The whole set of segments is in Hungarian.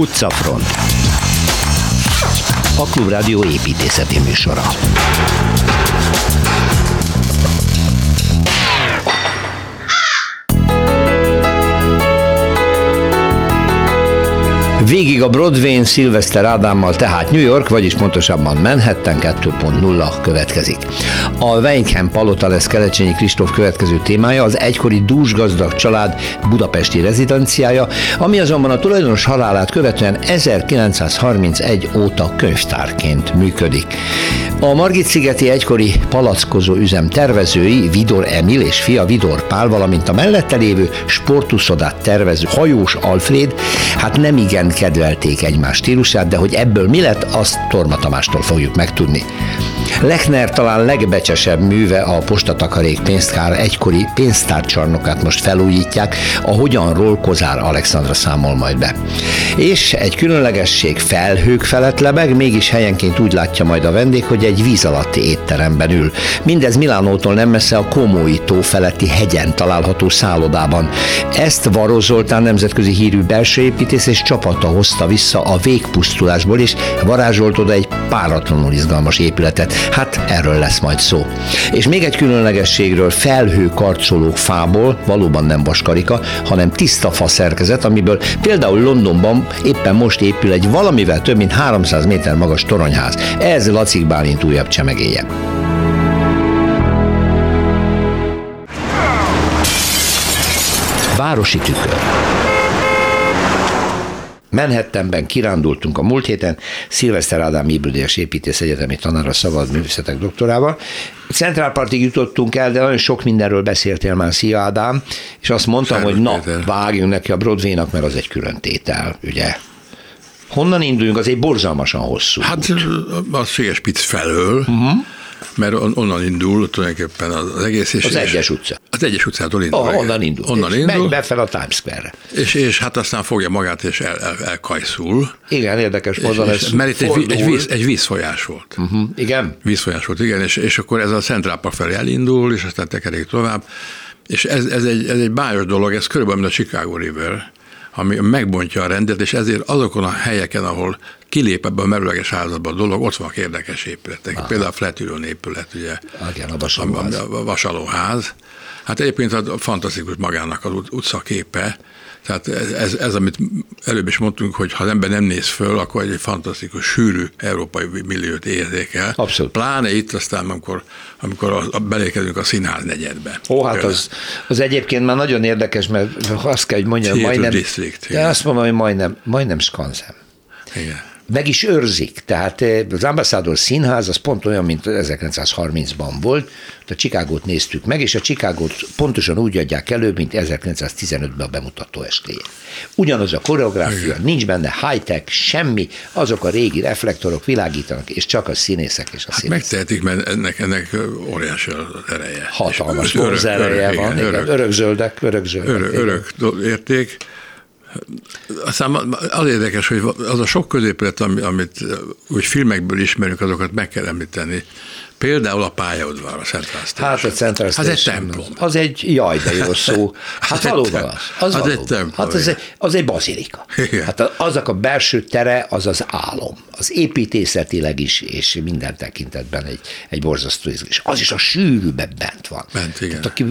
Utcafront A Klubrádió építészeti műsora Végig a Broadway-n Sylvester Ádámmal, tehát New York, vagyis pontosabban Manhattan 2.0 következik. A Weinkamp palota lesz Kelecsényi Kristóf következő témája, az egykori dúsgazdag család budapesti rezidenciája, ami azonban a tulajdonos halálát követően 1931 óta könyvtárként működik. A Margit-szigeti egykori palackozó üzem tervezői Vidor Emil és fia Vidor Pál, valamint a mellette lévő sportuszodát tervező hajós Alfred, hát nem igen kedvelték egymás stílusát, de hogy ebből mi lett, azt Torma Tamástól fogjuk megtudni. Lechner talán legbecsesebb műve a postatakarék pénztár egykori pénztárcsarnokát most felújítják, a hogyanról Kozár Alexandra számol majd be. És egy különlegesség felhők felett lebeg, mégis helyenként úgy látja majd a vendég, hogy egy víz alatti étteremben ül. Mindez Milánótól nem messze a Komói tó feletti hegyen található szállodában. Ezt Varó Zoltán nemzetközi hírű belső építész és csapata hozta vissza a végpusztulásból, és varázsolt oda egy páratlanul izgalmas épületet. Hát erről lesz majd szó. És még egy különlegességről felhő karcoló fából, valóban nem vaskarika, hanem tiszta fa szerkezet, amiből például Londonban éppen most épül egy valamivel több mint 300 méter magas toronyház. Ez Lacik Bálint újabb csemegéje. Városi tükör. Manhattanben kirándultunk a múlt héten, Szilveszter Ádám Ibrudias építész egyetemi tanára szabad művészetek doktorával. Central Partig jutottunk el, de nagyon sok mindenről beszéltél már, szia Ádám, és azt mondtam, Szerint hogy na, vágjunk neki a Broadway-nak, mert az egy külön tétel, ugye? Honnan induljunk? Az egy borzalmasan hosszú. Hát a Szégespic felől, uh-huh mert onnan indul tulajdonképpen az egész. És az egyes utca. Az egyes utcától indul. Oh, onnan indul. Onnan indul. Megy befel a Times Square-re. És, és hát aztán fogja magát és el, el, elkajszul. Igen, érdekes módon ez Mert itt egy, egy, víz, egy vízfolyás volt. Uh-huh. Igen? Vízfolyás volt, igen, és, és akkor ez a Central Park felé elindul, és aztán tekerik tovább. És ez, ez, egy, ez egy bájos dolog, ez körülbelül mint a Chicago River, ami megbontja a rendet, és ezért azokon a helyeken, ahol kilép ebbe a merőleges házatba a dolog, ott vannak érdekes épületek. Aha. Például a Fletülön épület, ugye. Igen, a vasalóház. A, a vasalóház. Hát egyébként a fantasztikus magának az utcaképe, tehát ez, ez, ez, amit előbb is mondtunk, hogy ha az ember nem néz föl, akkor egy fantasztikus, sűrű európai milliót érzékel. Abszolút. Pláne itt aztán, amikor, amikor a, a belékezünk a színház negyedbe. Ó, hát az, az egyébként már nagyon érdekes, mert azt kell, hogy mondjam, majdnem, District, de azt mondom, hogy majdnem, majdnem Skanzen. Igen meg is őrzik. Tehát eh, az Ambassador Színház az pont olyan, mint 1930-ban volt. A Csikágót néztük meg, és a Csikágót pontosan úgy adják elő, mint 1915-ben a bemutató estéje. Ugyanaz a koreográfia, nincs benne high-tech, semmi, azok a régi reflektorok világítanak, és csak a színészek és a hát színészek. Megtehetik, mert ennek, ennek óriási ereje. Hatalmas örök, örök, van, igen, örök, örökzöldek, örökzöldek. Örök, örök érték, aztán az érdekes, hogy az a sok középület, amit úgy filmekből ismerünk, azokat meg kell említeni. Például a pályaudvar, a Central. Hát a Central. Az egy templom. Az egy, jaj, de jó szó. Hát valóban az. Az, az egy templom. Hát az egy, az egy bazilika. Igen. Hát azok a belső tere, az az álom. Az építészetileg is, és minden tekintetben egy, egy borzasztó izgés. Az is a sűrűben bent van. Bent, igen. Tehát aki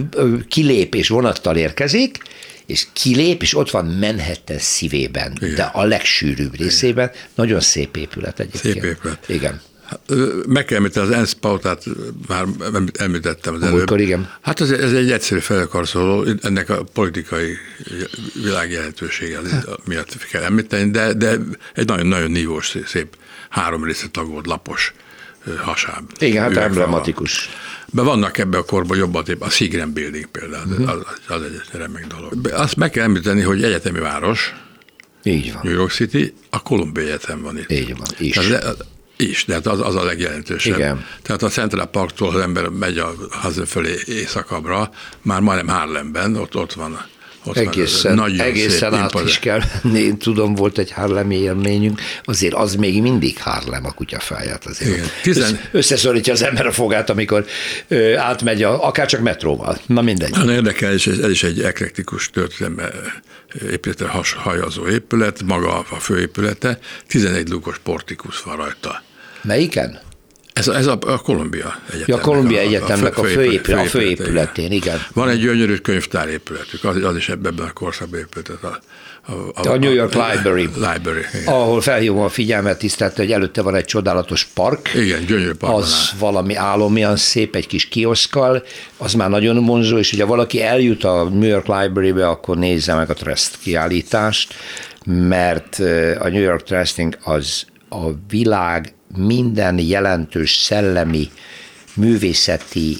kilép és vonattal érkezik, és kilép, és ott van Manhattan szívében, Igen. de a legsűrűbb részében. Igen. Nagyon szép épület egyébként. Szép épület. Igen. Meg kell említeni az ENSZ pautát, már említettem az előbb. Múltkor, igen. Hát ez, ez egy egyszerű felkarszoló, ennek a politikai világjelentősége miatt kell említeni, de, de egy nagyon-nagyon nívós, szép három részet tagolt, lapos hasáb. Igen, hát emblematikus. Be vannak ebbe a korban jobban, a Seagram Building például, uh-huh. az, az egy remek dolog. Azt meg kell említeni, hogy egyetemi város, így van. New York City, a Columbia Egyetem van itt. Így van, is. Tehát, is, de hát az, az a legjelentősebb. Igen. Tehát a Central Parktól az ember megy a hazafölé éjszakabbra, már majdnem Harlemben, ott, ott van Ott egészen, nagyon egészen át is kell venni. Én tudom, volt egy Harlemi élményünk, azért az még mindig Harlem a kutyafáját azért. Igen. Tizen... Összeszorítja az ember a fogát, amikor ö, átmegy, a, akár csak metróval. Na mindegy. Nagyon érdekel, és ez is egy eklektikus történet, épülete, has, hajazó épület, maga a főépülete, 11 lukos portikus van rajta. Melyiken? Ez a, ez a, a Kolumbia Egyetemnek. Ja, a Kolumbia Egyetemnek a, a, főépület, a főépületén, igen. Van egy gyönyörű könyvtárépületük, az, az is ebben a korszakban épült. A, a, a, a New York a, Library, Library igen. ahol felhívom a figyelmet, tisztelt, hogy előtte van egy csodálatos park. Igen, gyönyörű park. Az valami álomilyen szép, egy kis kioszkal, az már nagyon vonzó, és hogyha valaki eljut a New York Library-be, akkor nézze meg a Trust kiállítást, mert a New York Trusting az a világ minden jelentős szellemi, művészeti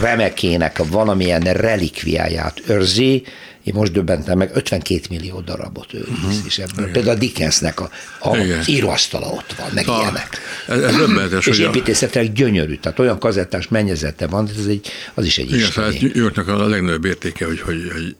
remekének valamilyen relikviáját őrzi, én most döbbentem meg, 52 millió darabot őriz, uh-huh. és ebből Igen. például a Dickensnek a, a íróasztala ott van, meg a, ilyenek. Ez, ez döbbenetes. és építészetileg gyönyörű, tehát olyan kazettás mennyezete van, ez egy, az is egy Igen, tehát New Yorknak a legnagyobb értéke, hogy, hogy, hogy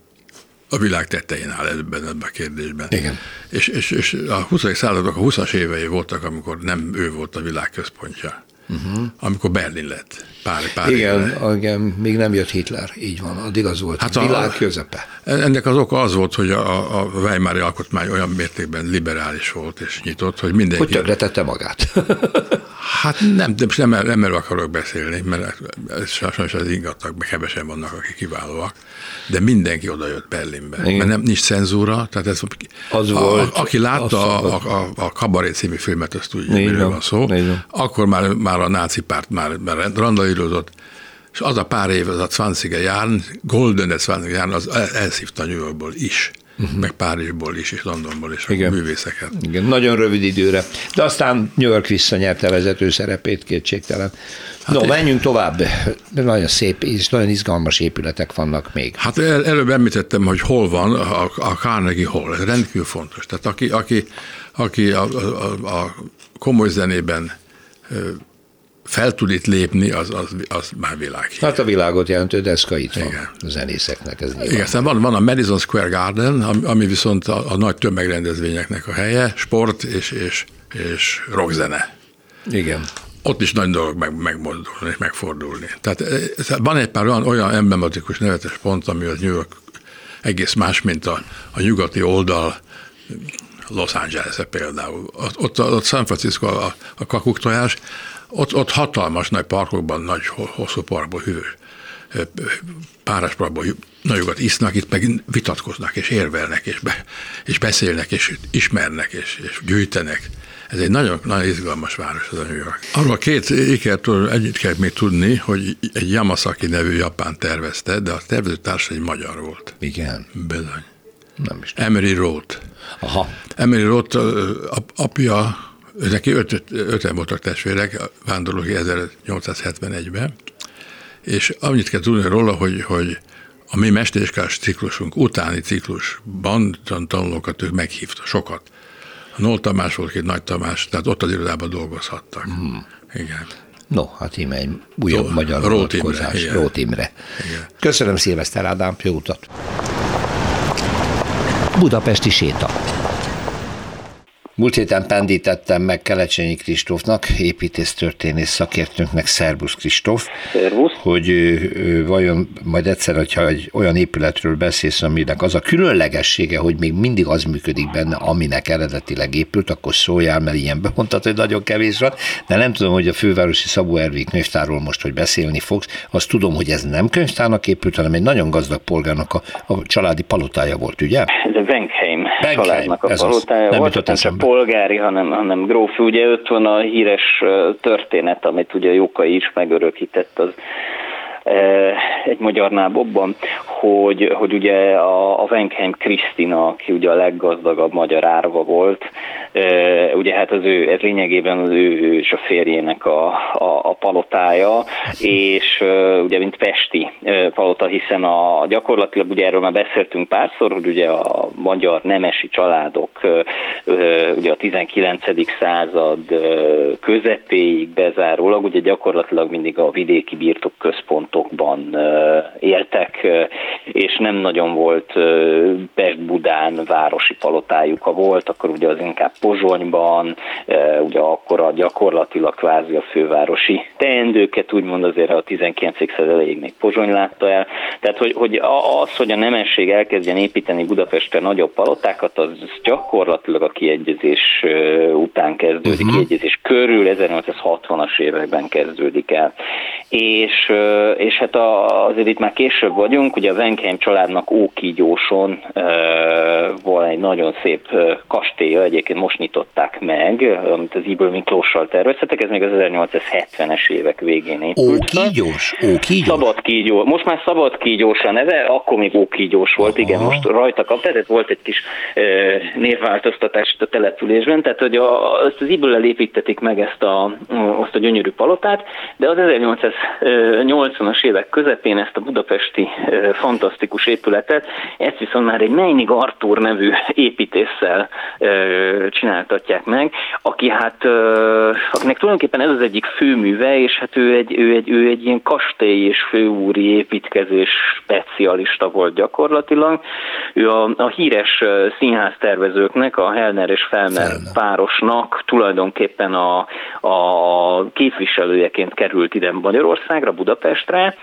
a világ tetején áll ebben, ebben a kérdésben. Igen. És, és, és a 20. századok a 20-as évei voltak, amikor nem ő volt a világ központja. Uh-huh. Amikor Berlin lett. Pár, pár igen, igen, még nem jött Hitler, így van, addig az volt hát a világ közepe. Ennek az oka az volt, hogy a, a Weimári alkotmány olyan mértékben liberális volt és nyitott, hogy mindenki... Hogy többletette magát. Hát nem, de nem, nem erről akarok beszélni, mert sajnos az ingattak, kevesen vannak, akik kiválóak, de mindenki oda jött Berlinbe, Igen. mert nem, nincs cenzúra, tehát ez, az a, volt, aki látta a, a, a, a Kabaré című filmet, azt tudja, miről van. szó, akkor már, már a náci párt már, már randalírozott, és az a pár év, az a 20 járn, Golden 20 járn, az elszívta New Yorkból is uh-huh. meg Párizsból is, és Londonból is Igen. művészeket. Igen, nagyon rövid időre. De aztán New York visszanyerte vezető szerepét, kétségtelen. Hát no, én... menjünk tovább. Nagyon szép és nagyon izgalmas épületek vannak még. Hát el, előbb említettem, hogy hol van a, a Carnegie Hall. Ez rendkívül fontos. Tehát aki, aki, aki a, a, a komoly zenében fel tud itt lépni, az, az, az már világ. Hát a világot jelentő deszka itt Igen. van a zenészeknek. Ez Igen, aztán van, van a Madison Square Garden, ami viszont a, a nagy tömegrendezvényeknek a helye, sport és, és, és rockzene. Igen. Ott is nagy dolog meg, megmozdulni és megfordulni. Tehát e, van egy pár olyan, olyan emblematikus nevetes pont, ami az New York egész más, mint a, a nyugati oldal, Los angeles -e például. Ott, ott, ott San Francisco a, a kakuktojás, ott, ott hatalmas nagy parkokban, nagy hosszú parkban hűvös párásparkban nagyokat isznak, itt meg vitatkoznak, és érvelnek, és, be, és beszélnek, és ismernek, és, és gyűjtenek. Ez egy nagyon, nagyon izgalmas város, ez a New York. Arról két ikertől együtt kell még tudni, hogy egy Yamazaki nevű japán tervezte, de a tervező társa egy magyar volt. Igen. Bizony. Nem is. Emery Roth. Aha. Emery Roth apja neki öt, öten voltak testvérek, vándorlók 1871-ben, és annyit kell tudni róla, hogy, hogy a mi mesterskás ciklusunk utáni ciklusban tanulókat ő meghívta, sokat. A Nol Tamás volt két Nagy Tamás, tehát ott az irodában dolgozhattak. Hmm. Igen. No, hát íme egy újabb Ró, magyar Rót Imre, Rót Imre. Igen. Köszönöm Szilveszter Ádám, jó utat! Budapesti séta. Múlt héten pendítettem meg Kelecsényi Kristófnak, építésztörténész szakértőnknek, Szerbusz Kristóf, Szervusz. hogy ő, ő, vajon majd egyszer, hogyha egy olyan épületről beszélsz, aminek az a különlegessége, hogy még mindig az működik benne, aminek eredetileg épült, akkor szóljál, mert ilyen bemondtad, hogy nagyon kevés van, de nem tudom, hogy a fővárosi Szabó Ervik könyvtárról most, hogy beszélni fogsz, azt tudom, hogy ez nem könyvtárnak épült, hanem egy nagyon gazdag polgárnak a, a családi palotája volt, ugye? Wenkheim, családnak a palotája volt, nem polgári, hanem, hanem grófi. Ugye ott van a híres történet, amit ugye Jókai is megörökített az egy magyar nábobban, hogy, hogy ugye a, a Wenkheim Krisztina, aki ugye a leggazdagabb magyar árva volt, ugye hát az ő, ez lényegében az ő és a férjének a, a, a palotája, és ugye mint Pesti palota, hiszen a gyakorlatilag ugye erről már beszéltünk párszor, hogy ugye a magyar nemesi családok ugye a 19. század közepéig bezárólag, ugye gyakorlatilag mindig a vidéki birtok éltek, és nem nagyon volt Pest-Budán városi palotájuk, ha volt, akkor ugye az inkább Pozsonyban, ugye akkor a gyakorlatilag kvázi a fővárosi teendőket, úgymond azért a 19. század elejéig még Pozsony látta el. Tehát, hogy, hogy az, hogy a nemesség elkezdjen építeni Budapesten nagyobb palotákat, az gyakorlatilag a kiegyezés után kezdődik, uh-huh. kiegyezés körül 1860-as években kezdődik el. És, és hát azért itt már később vagyunk, ugye a Venkheim családnak Ókígyóson van egy nagyon szép kastélya, egyébként most nyitották meg, amit az Iből Miklóssal terveztetek, ez még az 1870-es évek végén épült. Ókígyós? Ókígyós? Szabad kígyó. Most már szabad kígyós a neve, akkor még ókígyós volt, Aha. igen, most rajta kap, tehát volt egy kis e, névváltoztatás a településben, tehát hogy a, azt az Iből építetik meg ezt a, azt a gyönyörű palotát, de az 1880-as évek közepén ezt a budapesti e, fantasztikus épületet, ezt viszont már egy Meinig Artur nevű építésszel e, csináltatják meg, aki hát, akinek tulajdonképpen ez az egyik főműve, és hát ő egy, ő egy, ő egy ilyen kastély és főúri építkezés specialista volt gyakorlatilag. Ő a, a híres színháztervezőknek, a Helner és Felmer párosnak tulajdonképpen a, a képviselőjeként került ide Magyarországra, Budapestre,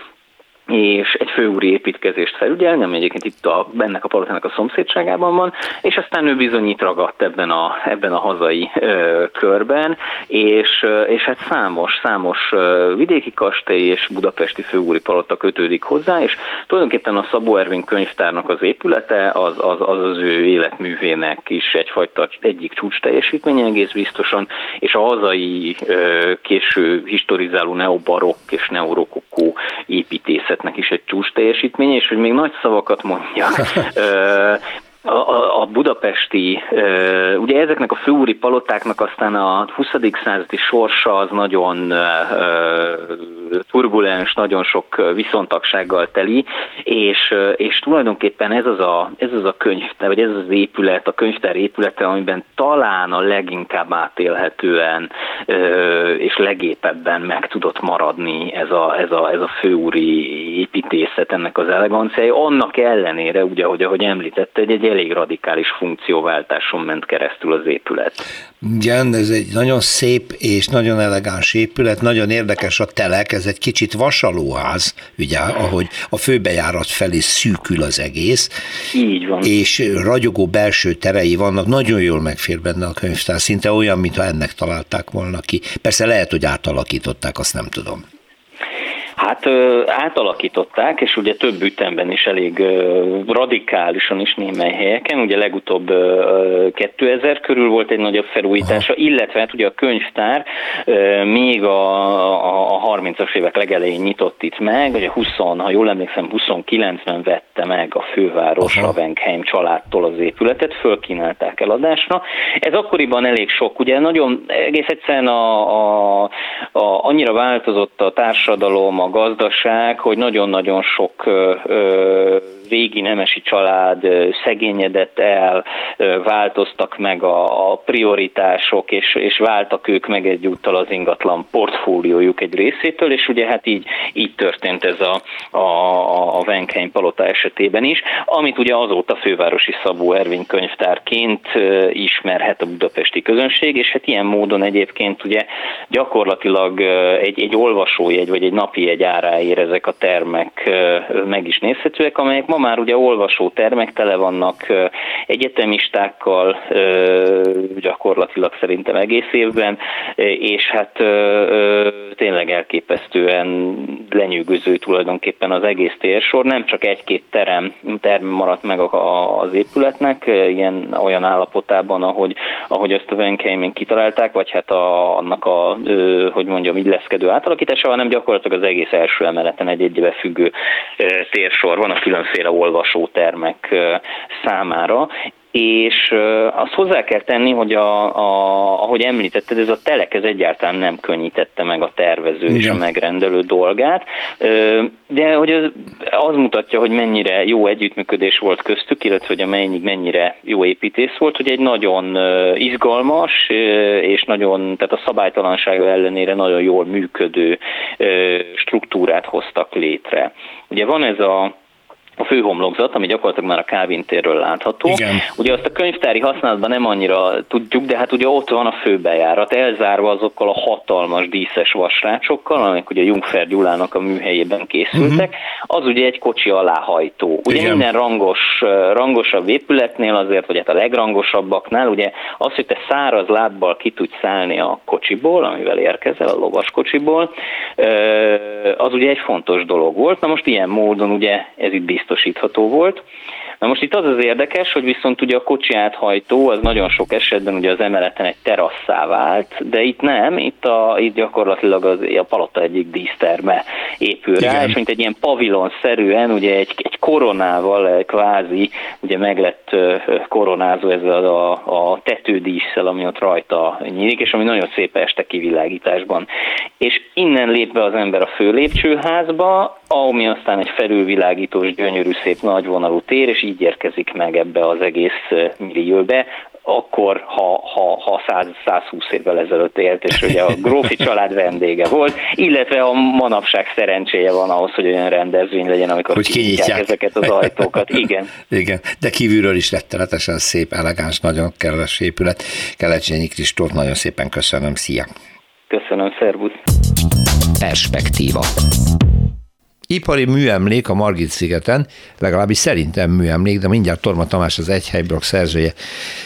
és egy főúri építkezést felügyelni, ami egyébként itt a, ennek a palotának a szomszédságában van, és aztán ő bizonyít ragadt ebben a, ebben a hazai ö, körben, és, és hát számos, számos vidéki kastély és budapesti főúri palota kötődik hozzá, és tulajdonképpen a Szabó Ervin könyvtárnak az épülete az az, az, az ő életművének is egyfajta egyik csúcs teljesítménye egész biztosan, és a hazai ö, késő historizáló neobarokk és neorokokó építészet épületnek is egy csúcs teljesítménye, és hogy még nagy szavakat mondjak. a, a budapesti, ugye ezeknek a főúri palotáknak aztán a 20. századi sorsa az nagyon turbulens, nagyon sok viszontagsággal teli, és, és tulajdonképpen ez az a, ez az a könyv, vagy ez az épület, a könyvtár épülete, amiben talán a leginkább átélhetően és legépebben meg tudott maradni ez a, ez a, ez a főúri építészet, ennek az eleganciája, annak ellenére, ugye, ahogy, ahogy említette, egy, egy elég radikális funkcióváltáson ment keresztül az épület. Igen, ez egy nagyon szép és nagyon elegáns épület, nagyon érdekes a telek, ez egy kicsit vasalóház, ugye, ahogy a főbejárat felé szűkül az egész. Így van. És ragyogó belső terei vannak, nagyon jól megfér benne a könyvtár, szinte olyan, mintha ennek találták volna ki. Persze lehet, hogy átalakították, azt nem tudom. Hát átalakították, és ugye több ütemben is elég radikálisan is némely helyeken, ugye legutóbb 2000 körül volt egy nagyobb felújítása, illetve hát ugye a könyvtár még a, a 30-as évek legelején nyitott itt meg, ugye 20, ha jól emlékszem, 29-ben vette meg a főváros Aha. Ravenkheim családtól az épületet, fölkínálták eladásra. Ez akkoriban elég sok, ugye nagyon egész egyszerűen a, a, a, annyira változott a társadalom, a gazdaság, hogy nagyon-nagyon sok régi nemesi család szegényedett el, változtak meg a, a prioritások, és, és váltak ők meg egyúttal az ingatlan portfóliójuk egy részétől, és ugye hát így, így történt ez a, a, a Venkheim palota esetében is, amit ugye azóta fővárosi Szabó Ervin könyvtárként ismerhet a budapesti közönség, és hát ilyen módon egyébként ugye gyakorlatilag egy, egy olvasójegy vagy egy napi egy áráért ezek a termek meg is nézhetőek, amelyek ma már ugye olvasó termek tele vannak egyetemistákkal gyakorlatilag szerintem egész évben, és hát tényleg elképesztően lenyűgöző tulajdonképpen az egész térsor, nem csak egy-két terem, terem maradt meg az épületnek, ilyen olyan állapotában, ahogy, ahogy ezt a Venkeimen kitalálták, vagy hát a, annak a, hogy mondjam, illeszkedő átalakítása, hanem gyakorlatilag az egész első emeleten egy egybe függő térsor van a különféle olvasótermek számára, és azt hozzá kell tenni, hogy a, a, ahogy említetted, ez a telek ez egyáltalán nem könnyítette meg a tervező Igen. és a megrendelő dolgát, de hogy az, az mutatja, hogy mennyire jó együttműködés volt köztük, illetve hogy a mennyi, mennyire jó építész volt, hogy egy nagyon izgalmas és nagyon, tehát a szabálytalansága ellenére nagyon jól működő struktúrát hoztak létre. Ugye van ez a a főhomlokzat, ami gyakorlatilag már a Kávin térről látható. Igen. Ugye azt a könyvtári használatban nem annyira tudjuk, de hát ugye ott van a főbejárat, elzárva azokkal a hatalmas díszes vasrácsokkal, amik ugye Jungfer Gyulának a műhelyében készültek, uh-huh. az ugye egy kocsi aláhajtó. Ugye Igen. minden rangos, rangosabb épületnél azért, vagy hát a legrangosabbaknál, ugye az, hogy te száraz lábbal ki tudsz szállni a kocsiból, amivel érkezel, a lovas kocsiból, az ugye egy fontos dolog volt. Na most ilyen módon ugye ez itt biztosítható volt. Na most itt az az érdekes, hogy viszont ugye a kocsi áthajtó az nagyon sok esetben ugye az emeleten egy terasszá vált, de itt nem, itt, a, itt gyakorlatilag az, a palota egyik díszterme épül rá, Igen. és mint egy ilyen pavilon-szerűen, ugye egy, egy koronával kvázi, ugye meg lett koronázó ez a, a, a tetődísszel, ami ott rajta nyílik, és ami nagyon szép este kivilágításban. És innen lép be az ember a főlépcsőházba, ami aztán egy felülvilágítós, gyönyörű, szép nagyvonalú tér, és így érkezik meg ebbe az egész millióbe, akkor, ha, ha, ha 100, 120 évvel ezelőtt élt, és ugye a grófi család vendége volt, illetve a manapság szerencséje van ahhoz, hogy olyan rendezvény legyen, amikor hogy kinyitják ezeket az ajtókat. Igen. Igen, de kívülről is rettenetesen szép, elegáns, nagyon kellemes épület. Kelecsényi Kristóf, nagyon szépen köszönöm, szia! Köszönöm, szervusz! Perspektíva. Ipari műemlék a Margit szigeten, legalábbis szerintem műemlék, de mindjárt Torma Tamás az Egyhelyblokk szerzője,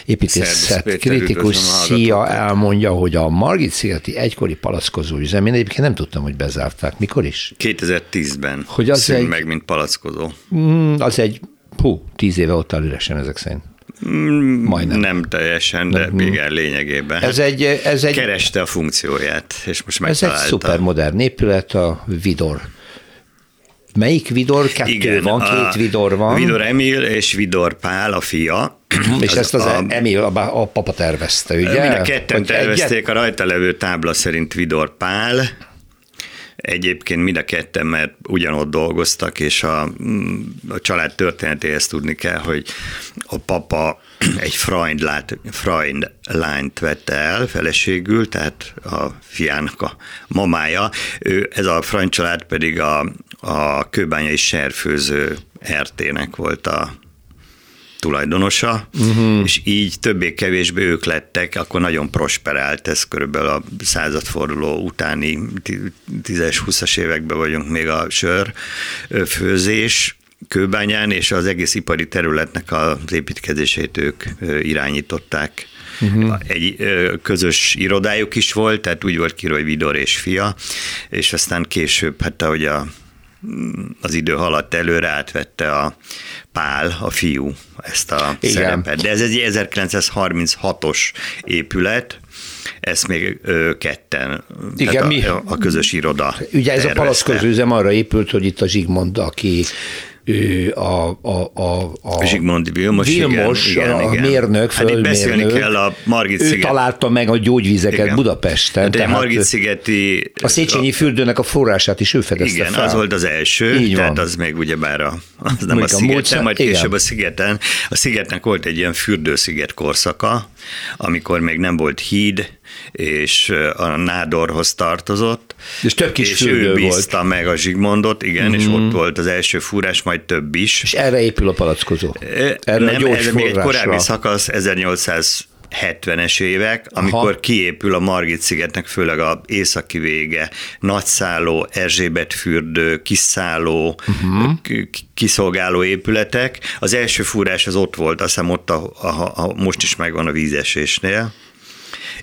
építészet kritikus szia elmondja, hogy a Margit szigeti egykori palackozó üzemén egyébként nem tudtam, hogy bezárták. Mikor is? 2010-ben. Hogy az egy, meg, mint palackozó. Mm, az egy, hú, tíz éve ott áll üresen ezek szerint. Mm, Majdnem. Nem teljesen, de mm. igen, lényegében. Ez egy, ez egy, Kereste a funkcióját, és most megtalálta. Ez egy szupermodern épület, a Vidor Melyik Vidor? Kettő Igen, van, két Vidor van. Vidor Emil és Vidor Pál, a fia. És az ezt az a, Emil, a, a papa tervezte, ugye? Mind a ketten Hogy tervezték, egyet? a rajta levő tábla szerint Vidor Pál, Egyébként mind a ketten, mert ugyanott dolgoztak, és a, mm, a család történetéhez tudni kell, hogy a papa egy Freund, lát, Freund lányt vette el feleségül, tehát a fiának a mamája. Ő, ez a Freund család pedig a, a kőbányai serfőző RT-nek volt a tulajdonosa, uh-huh. és így többé-kevésbé ők lettek, akkor nagyon prosperált, ez körülbelül a századforduló utáni 10-20-as években vagyunk még a sör főzés, kőbányán, és az egész ipari területnek az építkezését ők irányították. Uh-huh. Egy közös irodájuk is volt, tehát úgy volt ki, hogy Vidor és fia, és aztán később, hát ahogy a az idő haladt előre, átvette a Pál, a fiú ezt a Igen. szerepet. De ez egy 1936-os épület, ezt még ö, ketten, Igen, mi? A, a közös iroda. Ugye ez tervezte. a palacközőzem arra épült, hogy itt a Zsigmond, aki a, a, a, a Zsigmond Vilmos, Vilmos igen, a, igen. mérnök, hát itt beszélni kell a Margit Ő találta meg a gyógyvizeket igen. Budapesten. De a Margit szigeti... A Széchenyi fürdőnek a forrását is ő fedezte Igen, fel. az volt az első, Így tehát van. az még ugyebár a, az nem Még a szigeten, majd igen. később a szigeten. A szigetnek volt egy ilyen fürdősziget korszaka, amikor még nem volt híd, és a Nádorhoz tartozott. És több kis és ő bízta volt. meg a Zsigmondot, igen, mm-hmm. és ott volt az első fúrás, majd több is. És erre épül a palackozó? Erre nem, a ez még egy korábbi szakasz, 1800 70-es évek, amikor Aha. kiépül a Margit szigetnek, főleg a északi vége, nagyszálló, Erzsébet fürdő, kiszálló, uh-huh. kiszolgáló épületek. Az első fúrás az ott volt, azt hiszem ott a, a, a, most is megvan a vízesésnél.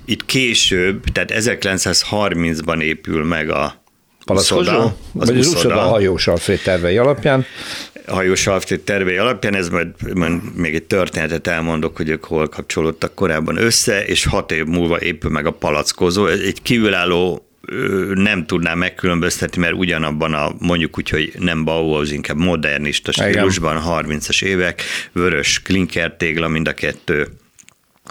Itt később, tehát 1930-ban épül meg a Palackozsó? Az Vagy uszoda a hajós Alfred tervei alapján. Hajós Alfred tervei alapján, ez majd, majd még egy történetet elmondok, hogy ők hol kapcsolódtak korábban össze, és hat év múlva épül meg a palackozó. Ez egy kívülálló nem tudnám megkülönböztetni, mert ugyanabban a mondjuk úgy, hogy nem Bauhaus, inkább modernista stílusban, 30-as évek, vörös klinker tégla mind a kettő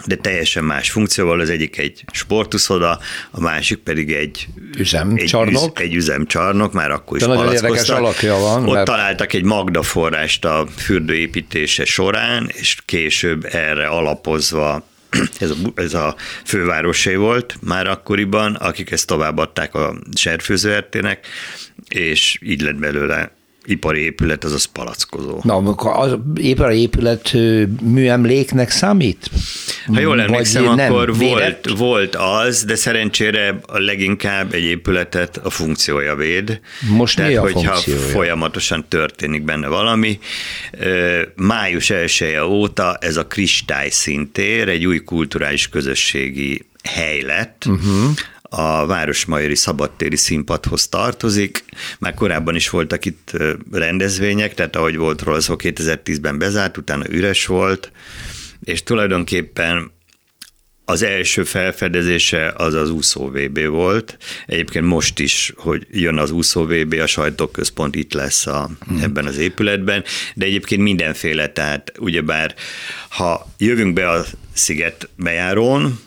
de teljesen más funkcióval, az egyik egy sportuszoda, a másik pedig egy üzemcsarnok. Egy, egy üzemcsarnok, már akkor is nagyon érdekes alakja van. Ott mert... találtak egy Magda forrást a fürdőépítése során, és később erre alapozva ez a, ez a fővárosé volt már akkoriban, akik ezt továbbadták a serfőzőertének, és így lett belőle ipari épület, azaz palackozó. Na, az ipari épület műemléknek számít? Ha jól emlékszem, Vagy akkor volt, volt az, de szerencsére a leginkább egy épületet a funkciója véd. Most Tehát, mi a hogyha funkciója? folyamatosan történik benne valami. Május 1 óta ez a kristályszintér egy új kulturális közösségi hely lett, uh-huh a Városmajori Szabadtéri Színpadhoz tartozik. Már korábban is voltak itt rendezvények, tehát ahogy volt róla szó, 2010-ben bezárt, utána üres volt, és tulajdonképpen az első felfedezése az az úszó VB volt. Egyébként most is, hogy jön az úszó VB, a sajtóközpont itt lesz a, hmm. ebben az épületben, de egyébként mindenféle, tehát ugyebár ha jövünk be a sziget bejárón,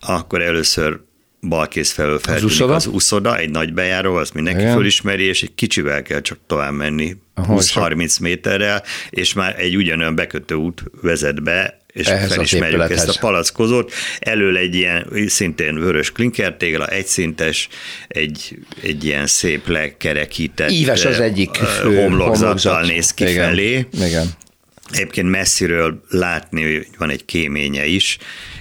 akkor először balkész felől feltűnik az, az uszoda, egy nagy bejáró, azt mindenki Igen. fölismeri, és egy kicsivel kell csak tovább menni, 20-30 méterrel, és már egy ugyanolyan bekötő út vezet be, és Ehhez felismerjük ezt a palackozót. Elől egy ilyen szintén vörös klinkertégla, egyszintes, egy, egy ilyen szép lekerekített Íves az egyik homlokzattal néz ki Igen. felé. Igen. Egyébként messziről látni, hogy van egy kéménye is,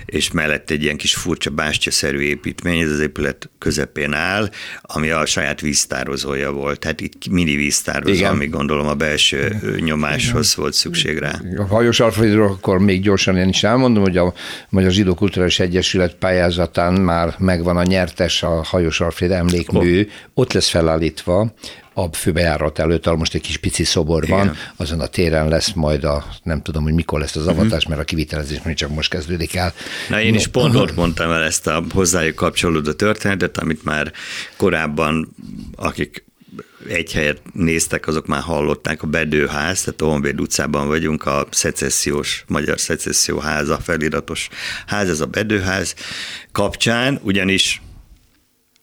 és mellett egy ilyen kis furcsa bástyaszerű építmény, ez az épület közepén áll, ami a saját víztározója volt. Tehát itt mini víztározó, Igen. ami gondolom a belső Igen. nyomáshoz Igen. volt szükség rá. A hajós Alfredról akkor még gyorsan én is elmondom, hogy a Magyar Zsidó Kulturális Egyesület pályázatán már megvan a nyertes, a hajós Alfred emlékmű, oh. ott lesz felállítva, a főbejárat előtt, ahol most egy kis pici szobor Igen. van, azon a téren lesz majd a, nem tudom, hogy mikor lesz az mhm. avatás, mert a kivitelezés még csak most kezdődik el. Na én no. is pont ott mondtam el ezt a hozzájuk kapcsolódó történetet, amit már korábban, akik egy helyet néztek, azok már hallották, a Bedőház, tehát a Honvéd utcában vagyunk, a szecessziós, magyar szecesszió háza, feliratos ház, ez a Bedőház kapcsán, ugyanis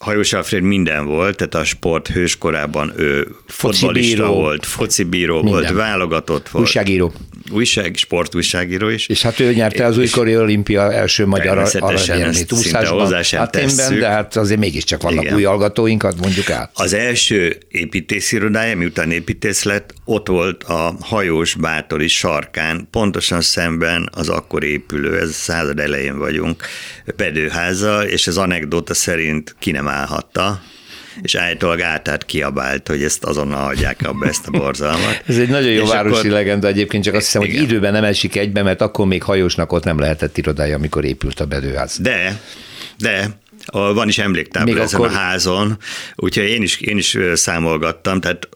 Hajós Alfred minden volt, tehát a sport hőskorában ő fotbalista volt, focibíró minden. volt, válogatott volt. Újságíró. Újság, sportújságíró is. És hát ő nyerte az újkori olimpia első magyar aranyérmét úszásban, Aténben, de hát azért mégiscsak vannak Igen. új hallgatóinkat, mondjuk át. Az első építészirodája, miután építész lett, ott volt a hajós bátori sarkán, pontosan szemben az akkor épülő, ez század elején vagyunk, pedőháza, és az anekdóta szerint ki nem állhatta, és állítólag átát kiabált, hogy ezt azonnal adják abba ezt a borzalmat. Ez egy nagyon jó és városi akkor... legenda egyébként, csak azt hiszem, igen. hogy időben nem esik egybe, mert akkor még hajósnak ott nem lehetett irodája, amikor épült a bedőház. De, de, van is emléktábla Még ezen akkor... a házon, úgyhogy én is, én is számolgattam, tehát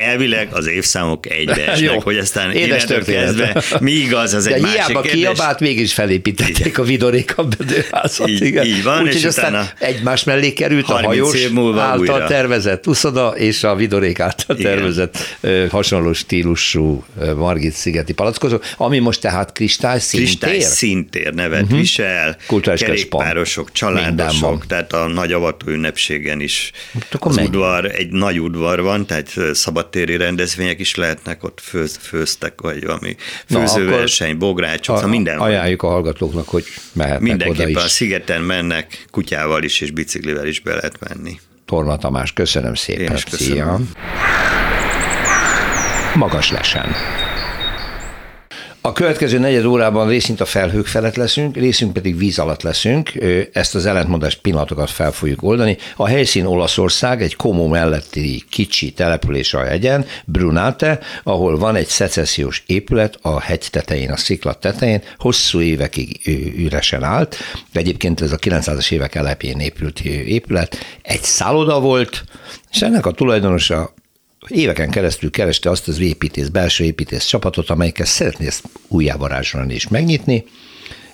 elvileg az évszámok egybeesnek, hogy aztán innentől kezdve mi igaz, az De egy hiába másik kérdés. kiabált, mégis felépítették a vidoréka bedőházat. Így, igen. így van. Úgyhogy aztán egymás mellé került a hajós által újra. tervezett uszoda és a vidorék által igen. tervezett hasonló stílusú Margit szigeti palackozó, ami most tehát kristály szintér. Kristály szintér nevet uh-huh. visel, kerékpárosok, családosok, tehát a nagy avató ünnepségen is hát az udvar, egy nagy udvar van, tehát szabad szabadtéri rendezvények is lehetnek, ott főz, főztek, vagy valami főzőverseny, bográcsok, a, szóval minden Ajánljuk a hallgatóknak, hogy mehetnek Mindenképpen oda is. a szigeten mennek, kutyával is és biciklivel is be lehet menni. Torma Tamás, köszönöm szépen. Én is köszönöm. Szia. Magas lesen. A következő negyed órában részint a felhők felett leszünk, részünk pedig víz alatt leszünk. Ezt az ellentmondás pillanatokat fel fogjuk oldani. A helyszín Olaszország, egy Komó melletti kicsi település a hegyen, Brunate, ahol van egy szecessziós épület a hegy tetején, a sziklat tetején, hosszú évekig üresen állt. Egyébként ez a 900-as évek elején épült épület. Egy szálloda volt, és ennek a tulajdonosa éveken keresztül kereste azt az építész, belső építész csapatot, amelyikkel szeretné ezt újjávarázsolni és megnyitni,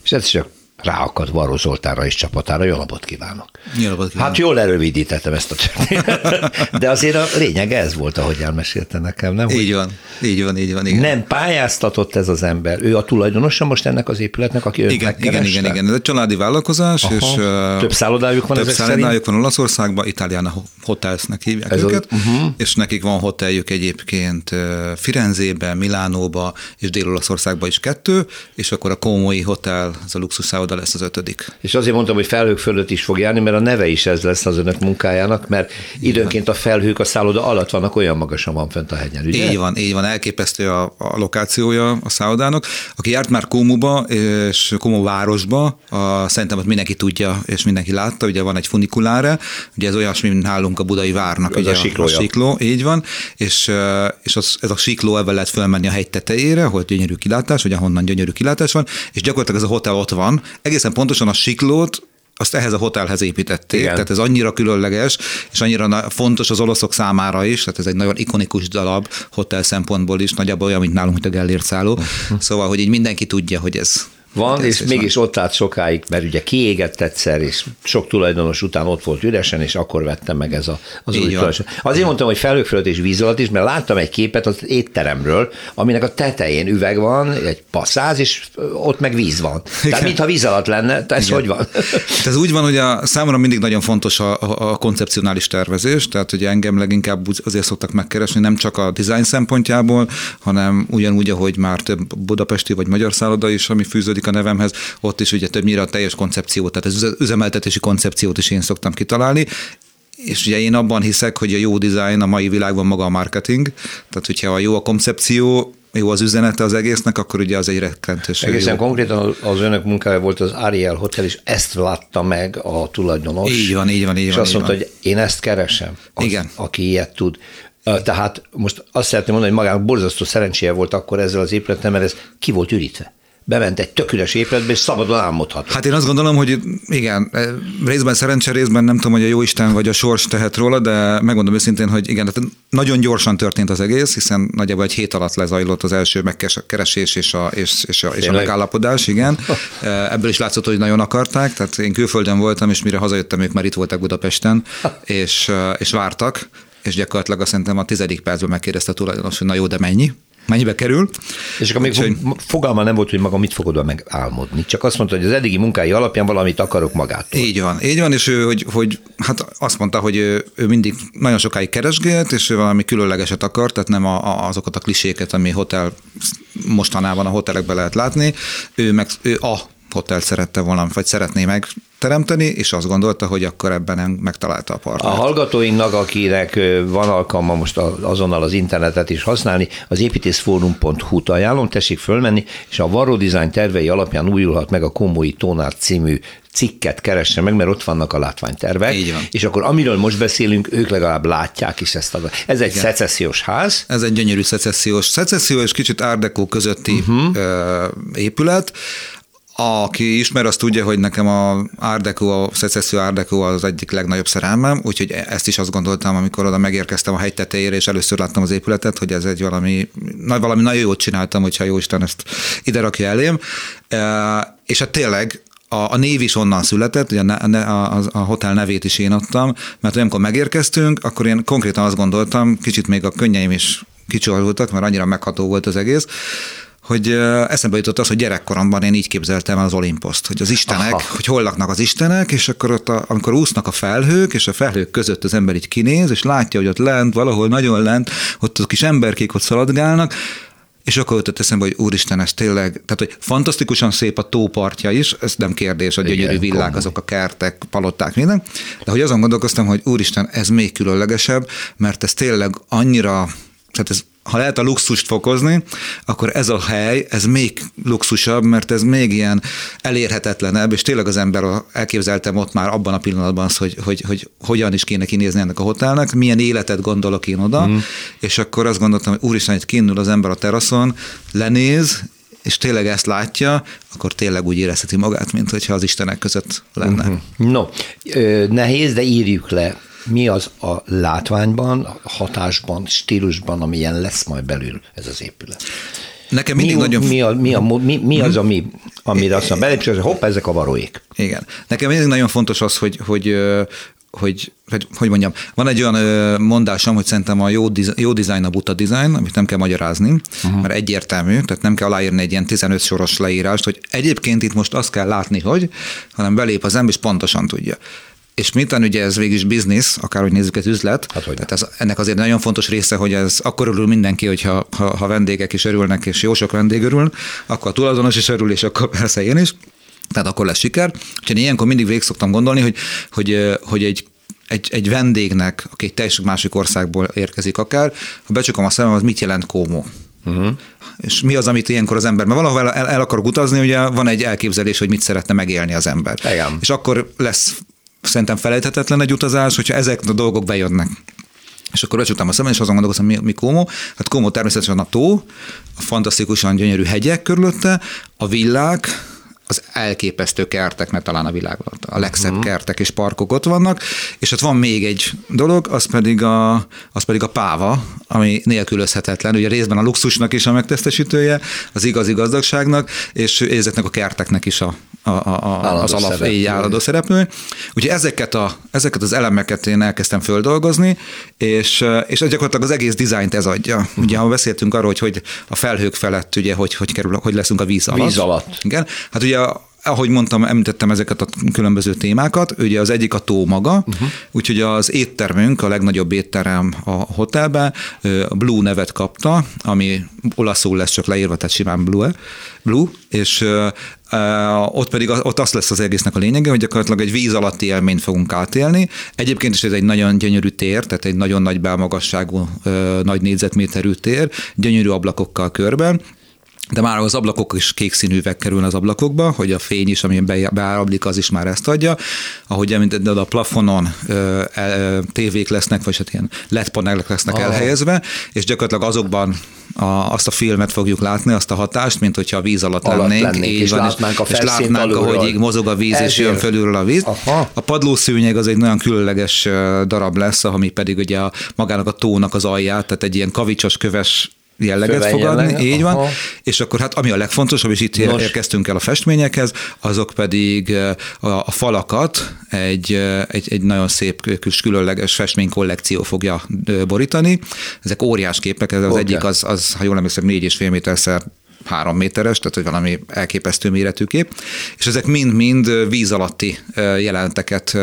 és ez csak ráakadt Varó Zoltánra és csapatára. Jó napot kívánok! Jó napot kívánok! Hát jól erővidítettem ezt a történetet, de azért a lényeg ez volt, ahogy elmesélte nekem, nem? Így van, így van, így van. Igen. Nem pályáztatott ez az ember. Ő a tulajdonosa most ennek az épületnek, aki igen, igen, igen, igen. Ez egy családi vállalkozás, Aha. és több szállodájuk van több szállodájuk van Olaszországban, Itálián a Hotelsnek hívják ez őket, a, uh-huh. és nekik van hoteljük egyébként Firenzébe, Milánóba, és Dél-Olaszországban is kettő, és akkor a Komói Hotel, ez a luxus szálloda lesz az ötödik. És azért mondtam, hogy felhők fölött is fog járni, mert a neve is ez lesz az önök munkájának, mert időnként a felhők a szálloda alatt vannak, olyan magasan van fent a hegyen, ugye? Így van, így van, elképesztő a, a lokációja a szállodának. Aki járt már Kómuba és Kómu városba, a, szerintem ott mindenki tudja, és mindenki látta, ugye van egy funikulára, ugye ez olyasmi, mint nálunk a budai várnak, ugye a, sikló, a sikló, így van, és, és az, ez a sikló ebben lehet fölmenni a hegy tetejére, ahol gyönyörű kilátás, vagy ahonnan gyönyörű kilátás van, és gyakorlatilag ez a hotel ott van. Egészen pontosan a siklót azt ehhez a hotelhez építették, Igen. tehát ez annyira különleges, és annyira fontos az olaszok számára is, tehát ez egy nagyon ikonikus darab hotel szempontból is, nagyjából olyan, mint nálunk, mint a Gellért szálló. Szóval, hogy így mindenki tudja, hogy ez van, és mégis van. ott állt sokáig, mert ugye kiégett egyszer, és sok tulajdonos után ott volt üresen, és akkor vettem meg ez a, az új tulajdonos. Azért mondtam, hogy felhők fölött és víz alatt is, mert láttam egy képet az étteremről, aminek a tetején üveg van, egy passzáz, és ott meg víz van. Igen. Tehát mintha víz alatt lenne, ez Igen. hogy van? ez úgy van, hogy a számomra mindig nagyon fontos a, a, a koncepcionális tervezés, tehát hogy engem leginkább azért szoktak megkeresni, nem csak a design szempontjából, hanem ugyanúgy, ahogy már több budapesti vagy magyar szálloda is, ami fűződik kötődik a nevemhez, ott is ugye többnyire a teljes koncepciót, tehát az üzemeltetési koncepciót is én szoktam kitalálni, és ugye én abban hiszek, hogy a jó design a mai világban maga a marketing, tehát hogyha a jó a koncepció, jó az üzenete az egésznek, akkor ugye az egy rettentős. Egészen jó. konkrétan az önök munkája volt az Ariel Hotel, és ezt látta meg a tulajdonos. Így van, így van, így és van. azt mondta, van. hogy én ezt keresem. Az, Igen. Aki ilyet tud. Tehát most azt szeretném mondani, hogy magának borzasztó szerencséje volt akkor ezzel az épülettel, mert ez ki volt ürítve bement egy tök üres épületbe, és szabadon álmodhat. Hát én azt gondolom, hogy igen, részben szerencse, részben nem tudom, hogy a jó Isten vagy a sors tehet róla, de megmondom őszintén, hogy igen, tehát nagyon gyorsan történt az egész, hiszen nagyjából egy hét alatt lezajlott az első megkeresés és a, és, és a, és a megállapodás, igen. Ebből is látszott, hogy nagyon akarták, tehát én külföldön voltam, és mire hazajöttem, ők már itt voltak Budapesten, és, és vártak, és gyakorlatilag azt szerintem a tizedik percben megkérdezte a tulajdonos, hogy na jó, de mennyi? Mennyibe kerül. És akkor még Úgyhogy... fogalma nem volt, hogy maga mit fogod meg álmodni, csak azt mondta, hogy az eddigi munkái alapján valamit akarok magától. Így van, így van, és ő, hogy, hogy hát azt mondta, hogy ő, ő mindig nagyon sokáig keresgélt, és ő valami különlegeset akar, tehát nem a, a, azokat a kliséket, ami hotel mostanában a hotelekben lehet látni, ő meg ő a hotelt szerette volna, vagy szeretné meg teremteni, és azt gondolta, hogy akkor ebben megtalálta a partnert. A hallgatóinknak, akinek van alkalma most azonnal az internetet is használni, az építészfórum.hu-t ajánlom, tessék fölmenni, és a Varro Design tervei alapján újulhat meg a Komói Tónár című cikket keresse meg, mert ott vannak a látványtervek. Így van. És akkor amiről most beszélünk, ők legalább látják is ezt. A... Ez egy Igen. szecessziós ház. Ez egy gyönyörű szecessziós. Szecesszió és kicsit árdekó közötti uh-huh. épület. Aki ismer, azt tudja, hogy nekem a Ardeko, a szecesszió Ardeko az egyik legnagyobb szerelmem, úgyhogy ezt is azt gondoltam, amikor oda megérkeztem a hegy tetejére, és először láttam az épületet, hogy ez egy valami, valami nagyon jót csináltam, hogyha jó Isten ezt ide rakja elém. E, és hát tényleg a, a név is onnan született, ugye a, a, a hotel nevét is én adtam, mert amikor megérkeztünk, akkor én konkrétan azt gondoltam, kicsit még a könnyeim is kicsolódtak, mert annyira megható volt az egész, hogy eszembe jutott az, hogy gyerekkoromban én így képzeltem az Olimposzt, hogy az istenek, Aha. hogy hol laknak az istenek, és akkor ott, a, amikor úsznak a felhők, és a felhők között az ember így kinéz, és látja, hogy ott lent, valahol nagyon lent, ott a kis emberkék ott szaladgálnak, és akkor jutott eszembe, hogy úristen, ez tényleg, tehát hogy fantasztikusan szép a tópartja is, ez nem kérdés, a gyönyörű villák, azok a kertek, palották, minden, de hogy azon gondolkoztam, hogy úristen, ez még különlegesebb, mert ez tényleg annyira, tehát ez ha lehet a luxust fokozni, akkor ez a hely, ez még luxusabb, mert ez még ilyen elérhetetlenebb, és tényleg az ember elképzeltem ott már abban a pillanatban az, hogy, hogy, hogy hogyan is kéne kinézni ennek a hotelnek, milyen életet gondolok én oda, mm. és akkor azt gondoltam, hogy úristen, hogy kinnul az ember a teraszon, lenéz, és tényleg ezt látja, akkor tényleg úgy érezheti magát, mint hogyha az Istenek között lenne. Mm-hmm. No, nehéz, de írjuk le mi az a látványban, hatásban, stílusban, amilyen lesz majd belül ez az épület. Nekem mindig mi, nagyon... Mi, a, mi, a, mi, mi az, ami amire azt mondom, belépcső, hogy hopp, ezek a varóik. Igen. Nekem mindig nagyon fontos az, hogy, hogy hogy, hogy, hogy mondjam, van egy olyan mondásom, hogy szerintem a jó, diz, jó design a buta design, amit nem kell magyarázni, uh-huh. mert egyértelmű, tehát nem kell aláírni egy ilyen 15 soros leírást, hogy egyébként itt most azt kell látni, hogy, hanem belép az ember, és pontosan tudja. És miután ugye ez végig is biznisz, akárhogy nézzük ez üzlet, hát, tehát ez, ennek azért nagyon fontos része, hogy ez akkor örül mindenki, hogyha ha, ha vendégek is örülnek, és jó sok vendég örül, akkor a tulajdonos is örül, és akkor persze én is. Tehát akkor lesz siker. Úgyhogy ilyenkor mindig végig szoktam gondolni, hogy, hogy, hogy egy egy, egy vendégnek, aki egy teljesen másik országból érkezik akár, ha becsukom a szemem, az mit jelent kómó? Uh-huh. És mi az, amit ilyenkor az ember, mert valahol el, el akarok utazni, ugye van egy elképzelés, hogy mit szeretne megélni az ember. Igen. És akkor lesz szerintem felejthetetlen egy utazás, hogyha ezek a dolgok bejönnek. És akkor becsuktam a szemem, és azon gondolkoztam, mi, mi Kómó. Hát Kómó természetesen a tó, a fantasztikusan gyönyörű hegyek körülötte, a villák, az elképesztő kertek, mert talán a világban a legszebb uh-huh. kertek és parkok ott vannak, és ott van még egy dolog, az pedig a, az pedig a páva, ami nélkülözhetetlen, ugye részben a luxusnak is a megtestesítője, az igazi gazdagságnak, és ezeknek a kerteknek is a, a, a, az alap állandó szereplő. Úgyhogy ezeket, a, ezeket az elemeket én elkezdtem földolgozni, és, és gyakorlatilag az egész dizájnt ez adja. Uh-huh. Ugye, ha beszéltünk arról, hogy, hogy a felhők felett, ugye, hogy, hogy, kerül, hogy leszünk a víz alatt. Víz alatt. Igen. Hát ugye ahogy mondtam, említettem ezeket a különböző témákat, ugye az egyik a tó maga, uh-huh. úgyhogy az éttermünk, a legnagyobb étterem a hotelben, a Blue nevet kapta, ami olaszul lesz csak leírva, tehát simán Blue, Blue és uh, ott pedig ott az lesz az egésznek a lényege, hogy gyakorlatilag egy víz alatti élményt fogunk átélni. Egyébként is ez egy nagyon gyönyörű tér, tehát egy nagyon nagy belmagasságú, nagy négyzetméterű tér, gyönyörű ablakokkal körben, de már az ablakok is kék színűvek kerülnek az ablakokba, hogy a fény is, ami beárablik, az is már ezt adja. Ahogy említetted, a plafonon ö, ö, tévék lesznek, vagy hát ilyen LED panelek lesznek ah. elhelyezve, és gyakorlatilag azokban a, azt a filmet fogjuk látni, azt a hatást, mint hogyha a víz alatt, alatt lennénk, lennénk így és van, látnánk, a és látnánk, ahogy így mozog a víz, Ezért. és jön fölülről a víz. Aha. A padlószőnyeg az egy nagyon különleges darab lesz, ami pedig ugye a, magának a tónak az alját, tehát egy ilyen kavicsos köves jelleget fog adni, így van, és akkor hát ami a legfontosabb, és itt Nos. érkeztünk el a festményekhez, azok pedig a, a falakat egy, egy, egy nagyon szép kis különleges festménykollekció fogja borítani. Ezek óriás képek, ez az okay. egyik az, az, ha jól emlékszem, négy és fél méterszer három méteres, tehát hogy valami elképesztő méretű kép, és ezek mind-mind víz alatti jelenteket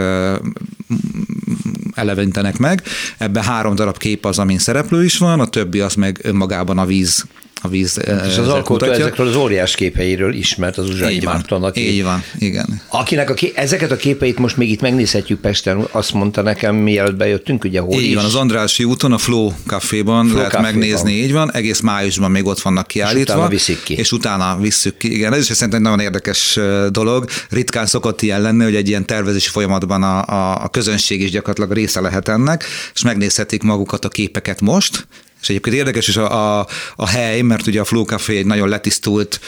eleventenek meg. Ebben három darab kép az, amin szereplő is van, a többi az meg önmagában a víz a víz És az alkotó mutatja. ezekről az óriás képeiről ismert az Uzsai így Márton. Aki, így van, igen. Akinek a ké, ezeket a képeit most még itt megnézhetjük Pesten, azt mondta nekem, mielőtt bejöttünk, ugye hol Így is. van, az Andrási úton, a Flow Caféban Flow lehet Café-ban. megnézni, így van, egész májusban még ott vannak kiállítva. És utána viszik ki. És utána visszük ki, igen. Ez is szerintem egy nagyon érdekes dolog. Ritkán szokott ilyen lenni, hogy egy ilyen tervezési folyamatban a, a, a közönség is gyakorlatilag része lehet ennek, és megnézhetik magukat a képeket most, és egyébként érdekes is a, a, a hely, mert ugye a Flow Café egy nagyon letisztult,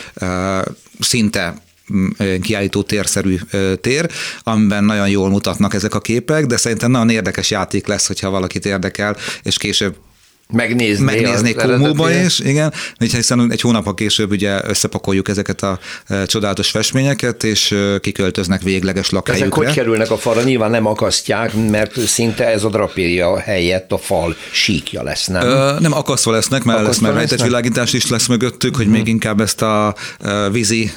szinte mm, kiállító térszerű tér, amiben nagyon jól mutatnak ezek a képek, de szerintem nagyon érdekes játék lesz, hogyha valakit érdekel, és később megnézni. Megnézni Komóba is, igen, hiszen egy hónap később ugye összepakoljuk ezeket a e, csodálatos festményeket, és e, kiköltöznek végleges lakhelyükre. Ezek hogy kerülnek a falra? Nyilván nem akasztják, mert szinte ez a drapéria helyett a fal síkja lesz, nem? Ö, nem akasztva lesznek, mert akasztva lesz, mert rejtett világítás is lesz mögöttük, hogy hmm. még inkább ezt a e, vízi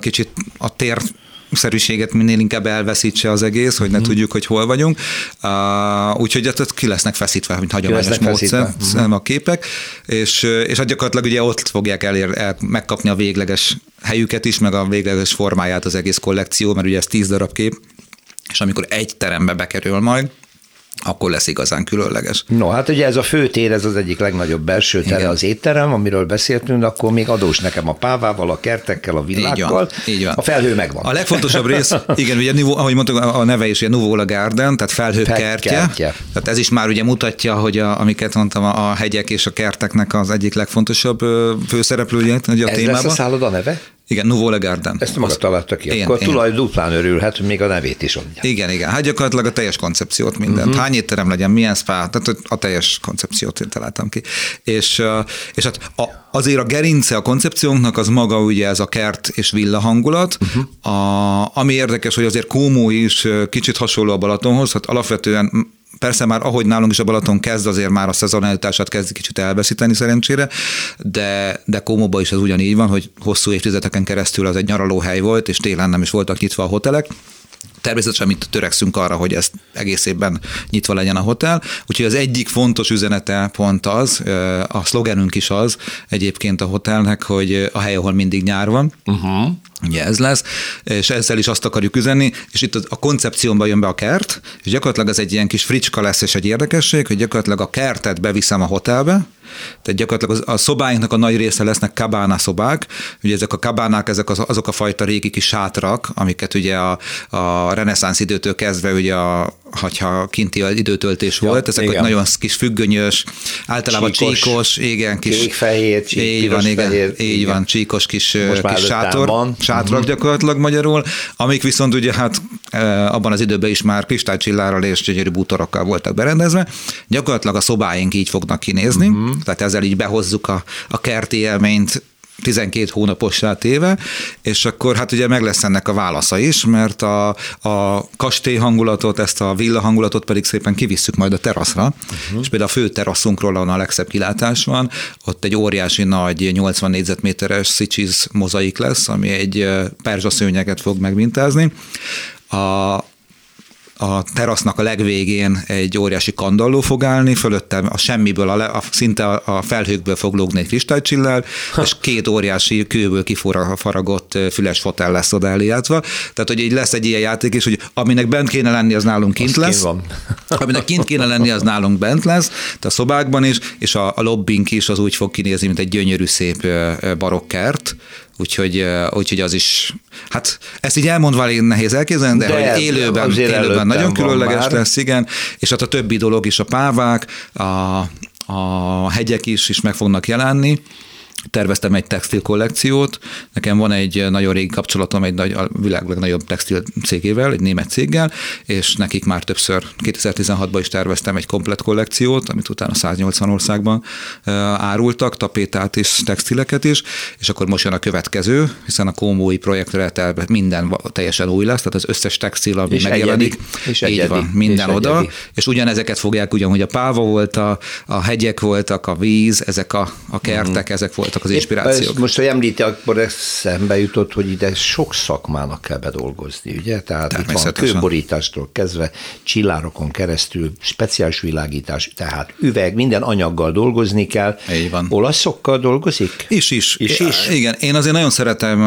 kicsit a tér szerűséget minél inkább elveszítse az egész, hogy ne mm. tudjuk, hogy hol vagyunk. Uh, úgyhogy hát ki lesznek feszítve, mint hagyományos módszer mm. a képek, és, és hát gyakorlatilag ugye ott fogják elér, el, megkapni a végleges helyüket is, meg a végleges formáját az egész kollekció, mert ugye ez tíz darab kép, és amikor egy terembe bekerül majd, akkor lesz igazán különleges. No, hát ugye ez a főtér, ez az egyik legnagyobb belső tere Igen. az étterem, amiről beszéltünk, akkor még adós nekem a pávával, a kertekkel, a villákkal. Így van, így van. A felhő megvan. A legfontosabb rész, igen, ugye ahogy mondtuk, a neve is ugye Nuvola Garden, tehát felhő Fe- kertje. kertje. Tehát ez is már ugye mutatja, hogy a, amiket mondtam, a hegyek és a kerteknek az egyik legfontosabb főszereplője a ez témában. Ez lesz a szálloda neve? Igen, Nouveau Le Garden. Ezt maga találta ki. Én, Akkor én. tulaj duplán örülhet, hogy még a nevét is adja. Igen, igen. Hát gyakorlatilag a teljes koncepciót mindent. Uh-huh. Hány étterem legyen, milyen spa, tehát a teljes koncepciót én találtam ki. És, és hát a, azért a gerince a koncepciónknak az maga ugye ez a kert és villa hangulat, uh-huh. a, ami érdekes, hogy azért Kómó is kicsit hasonló a Balatonhoz, hát alapvetően Persze már ahogy nálunk is a Balaton kezd, azért már a szezonalitását kezdi kicsit elveszíteni szerencsére, de, de Komóba is ez ugyanígy van, hogy hosszú évtizedeken keresztül az egy nyaralóhely volt, és télen nem is voltak nyitva a hotelek. Természetesen mit törekszünk arra, hogy ezt egész évben nyitva legyen a hotel. Úgyhogy az egyik fontos üzenete pont az, a szlogenünk is az egyébként a hotelnek, hogy a hely, ahol mindig nyár van. Uh-huh. Ugye ez lesz, és ezzel is azt akarjuk üzenni, és itt a koncepciómban jön be a kert, és gyakorlatilag ez egy ilyen kis fricska lesz, és egy érdekesség, hogy gyakorlatilag a kertet beviszem a hotelbe, tehát gyakorlatilag a szobáinknak a nagy része lesznek kabána szobák. Ugye ezek a kabánák, ezek az, azok a fajta régi kis sátrak, amiket ugye a, a reneszánsz időtől kezdve ugye a, hogyha kinti időtöltés ja, volt, ezek igen. nagyon kis függönyös, általában csíkos, csíkos igen, kis... Kék-fehér, csík, így van, igen, fehér, így igen. van, csíkos kis, kis sátor, van. sátrak uh-huh. gyakorlatilag magyarul, amik viszont ugye hát abban az időben is már kristálycsillárral és gyönyörű bútorokkal voltak berendezve. Gyakorlatilag a szobáink így fognak kinézni, uh-huh. tehát ezzel így behozzuk a, a kerti élményt 12 hónapossá téve, és akkor hát ugye meg lesz ennek a válasza is, mert a, a kastély hangulatot, ezt a villa hangulatot pedig szépen kivisszük majd a teraszra, uh-huh. és például a fő teraszunkról, ahol a legszebb kilátás van, ott egy óriási nagy 80 négyzetméteres Szicsiz mozaik lesz, ami egy perzsaszőnyeget fog megmintázni. A, a terasznak a legvégén egy óriási kandalló fog állni, fölöttem a semmiből, a, le, a szinte a felhőkből fog lógni egy kristálycsillár, és két óriási kőből kifaragott füles fotel lesz oda eljátszva. Tehát, hogy így lesz egy ilyen játék is, hogy aminek bent kéne lenni, az nálunk kint az lesz. Van. aminek kint kéne lenni, az nálunk bent lesz, tehát a szobákban is, és a, a lobbink is az úgy fog kinézni, mint egy gyönyörű szép barokkert, úgyhogy, úgyhogy az is, hát ezt így elmondva elég nehéz elképzelni, de, de hogy élőben, élőben nagyon különleges már. lesz, igen, és hát a többi dolog is, a pávák, a, a hegyek is, is meg fognak jelenni, terveztem egy textil kollekciót. Nekem van egy nagyon régi kapcsolatom egy nagy, a világ legnagyobb textil cégével, egy német céggel, és nekik már többször 2016-ban is terveztem egy komplet kollekciót, amit utána 180 országban árultak, tapétát és textileket is, és akkor most jön a következő, hiszen a komói projektre minden teljesen új lesz, tehát az összes textil, ami és megjelenik, egyedi, és egyedi, van, minden és oda, egyedi. és ugyanezeket fogják, ugyanúgy a páva volt, a, a hegyek voltak, a víz, ezek a, a kertek, mm. ezek voltak az inspirációk. most, hogy említi, akkor eszembe jutott, hogy ide sok szakmának kell bedolgozni, ugye? Tehát itt van kőborítástól kezdve, csillárokon keresztül, speciális világítás, tehát üveg, minden anyaggal dolgozni kell. Így van. Olaszokkal dolgozik? Is, is. is, is. Igen, én azért nagyon szeretem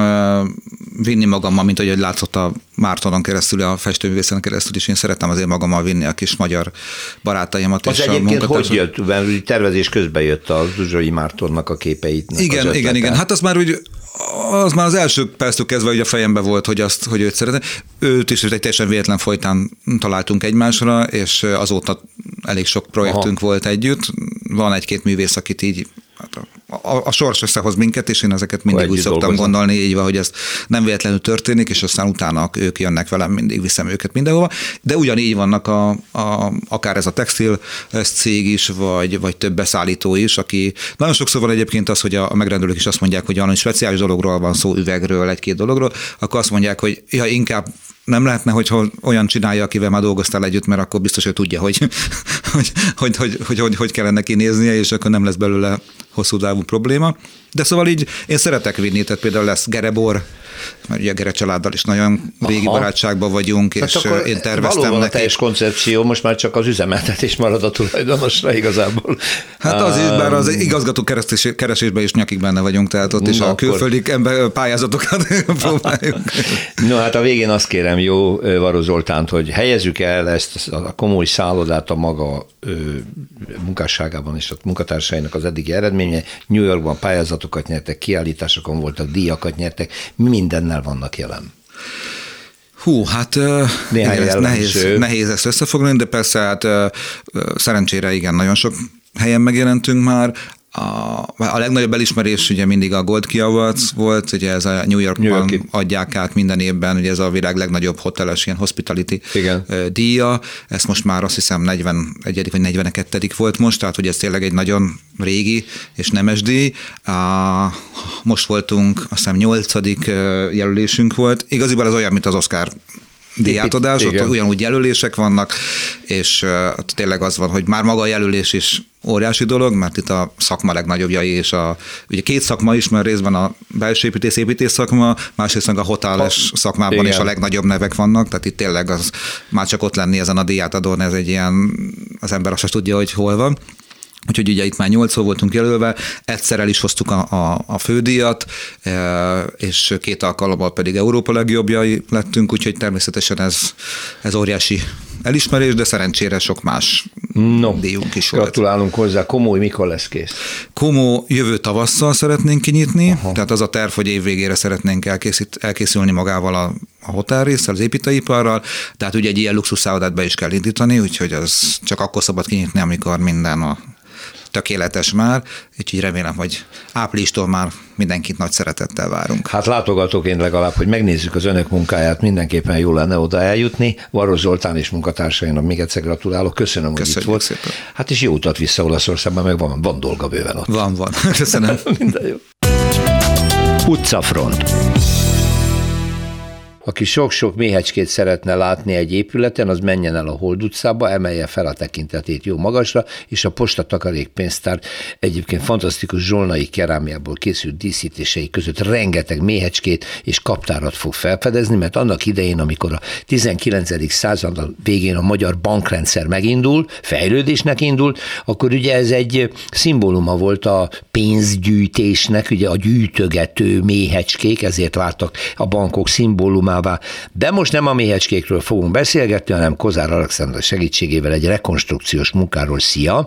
vinni magammal, mint ahogy látszott a Mártonon keresztül, a festőművészen keresztül is, én szeretem azért magammal vinni a kis magyar barátaimat. Az és egyébként a hogy jött, mert tervezés közben jött a Zsuzsai Mártonnak a képeit. Igen, igen, igen. Hát az már úgy az már az első perctől kezdve hogy a fejembe volt, hogy azt, hogy őt szeretem. Őt is egy teljesen véletlen folytán találtunk egymásra, és azóta elég sok projektünk Aha. volt együtt. Van egy-két művész, akit így a, a sors összehoz minket, és én ezeket mindig úgy szoktam dolgozom. gondolni, így van, hogy ez nem véletlenül történik, és aztán utána ők jönnek velem, mindig viszem őket mindenhova. De ugyanígy vannak a, a, akár ez a textil ez cég is, vagy, vagy több beszállító is, aki nagyon sokszor van egyébként az, hogy a, a megrendelők is azt mondják, hogy valami speciális dologról van szó, üvegről, egy-két dologról, akkor azt mondják, hogy ja, inkább nem lehetne, hogy olyan csinálja, akivel már dolgoztál együtt, mert akkor biztos, hogy tudja, hogy hogy, hogy, hogy, hogy, hogy, hogy kellene kinéznie, és akkor nem lesz belőle hosszú távú probléma. De szóval így én szeretek vinni, tehát például lesz gerebor, mert ugye a Gere családdal is nagyon régi Aha. barátságban vagyunk, hát és én terveztem valóban neki. a teljes koncepció, most már csak az üzemeltetés marad a tulajdonosra igazából. Hát az is, bár az igazgató keresésben is nyakig benne vagyunk, tehát ott is Na, a külföldi ember pályázatokat próbáljuk. No hát a végén azt kérem, jó Varó Zoltánt, hogy helyezzük el ezt a komoly szállodát a maga munkásságában és a munkatársainak az eddigi eredménye. New Yorkban pályázatokat nyertek, kiállításokon voltak, díjakat nyertek, mindennel vannak jelen. Hú, hát Néhány igen, nehéz, nehéz ezt összefoglalni, de persze hát szerencsére igen, nagyon sok helyen megjelentünk már. A, a legnagyobb elismerés ugye mindig a Gold Key Awards volt, ugye ez a New Yorkban New York adják át minden évben, ugye ez a világ legnagyobb hoteles ilyen hospitality Igen. díja, ezt most már azt hiszem 41. vagy 42. volt most, tehát hogy ez tényleg egy nagyon régi és nemes díj. Most voltunk, azt hiszem 8. jelölésünk volt. Igaziból ez olyan, mint az Oscar díjátadás, ott ugyanúgy jelölések vannak, és tényleg az van, hogy már maga a jelölés is óriási dolog, mert itt a szakma legnagyobbjai, és a, ugye két szakma is, mert részben a belső építész, építész szakma, másrészt a hotáles szakmában Igen. is a legnagyobb nevek vannak, tehát itt tényleg az már csak ott lenni ezen a díjátadón, ez egy ilyen, az ember azt tudja, hogy hol van. Úgyhogy ugye itt már nyolcszor voltunk jelölve, egyszer el is hoztuk a, a, a fődíjat, e, és két alkalommal pedig Európa legjobbjai lettünk, úgyhogy természetesen ez, ez óriási elismerés, de szerencsére sok más no, díjunk is volt. Gratulálunk hozzá. Komó, mikor lesz kész? Komó jövő tavasszal szeretnénk kinyitni, Aha. tehát az a terv, hogy év végére szeretnénk elkészít, elkészülni magával a, a hotelrészsel, az építőiparral, tehát ugye egy ilyen luxuszállodát be is kell indítani, úgyhogy az csak akkor szabad kinyitni, amikor minden a tökéletes már, úgyhogy remélem, hogy áprilistól már mindenkit nagy szeretettel várunk. Hát látogatóként legalább, hogy megnézzük az önök munkáját, mindenképpen jó lenne oda eljutni. Varos Zoltán és munkatársainak még egyszer gratulálok, köszönöm, Köszönjük hogy itt volt. Szépen. Hát is jó utat vissza Olaszországban, meg van, van dolga bőven ott. Van, van. Köszönöm. Minden jó. Utcafront. Aki sok-sok méhecskét szeretne látni egy épületen, az menjen el a Hold utcába, emelje fel a tekintetét jó magasra, és a posta takarék pénztár egyébként fantasztikus zsolnai kerámiából készült díszítései között rengeteg méhecskét és kaptárat fog felfedezni, mert annak idején, amikor a 19. század végén a magyar bankrendszer megindul, fejlődésnek indult, akkor ugye ez egy szimbóluma volt a pénzgyűjtésnek, ugye a gyűjtögető méhecskék, ezért váltak a bankok szimbólumá témává, de most nem a méhecskékről fogunk beszélgetni, hanem Kozár Alexander segítségével egy rekonstrukciós munkáról. Szia!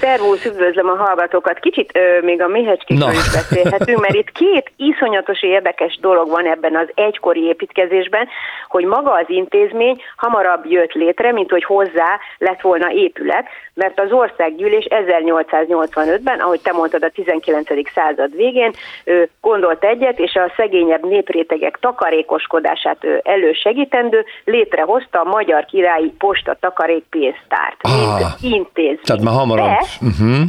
Szervusz, üdvözlöm a hallgatókat. Kicsit ö, még a méhecskékről is beszélhetünk, mert itt két iszonyatos érdekes dolog van ebben az egykori építkezésben, hogy maga az intézmény hamarabb jött létre, mint hogy hozzá lett volna épület, mert az országgyűlés 1885-ben, ahogy te mondtad, a 19. század végén ő gondolt egyet, és a szegényebb néprétegek takarékoskodását elősegítendő létrehozta a Magyar Királyi Posta Takarékpénztárt, ah, mint intézmény. Tehát már hamarabb. De, uh-huh.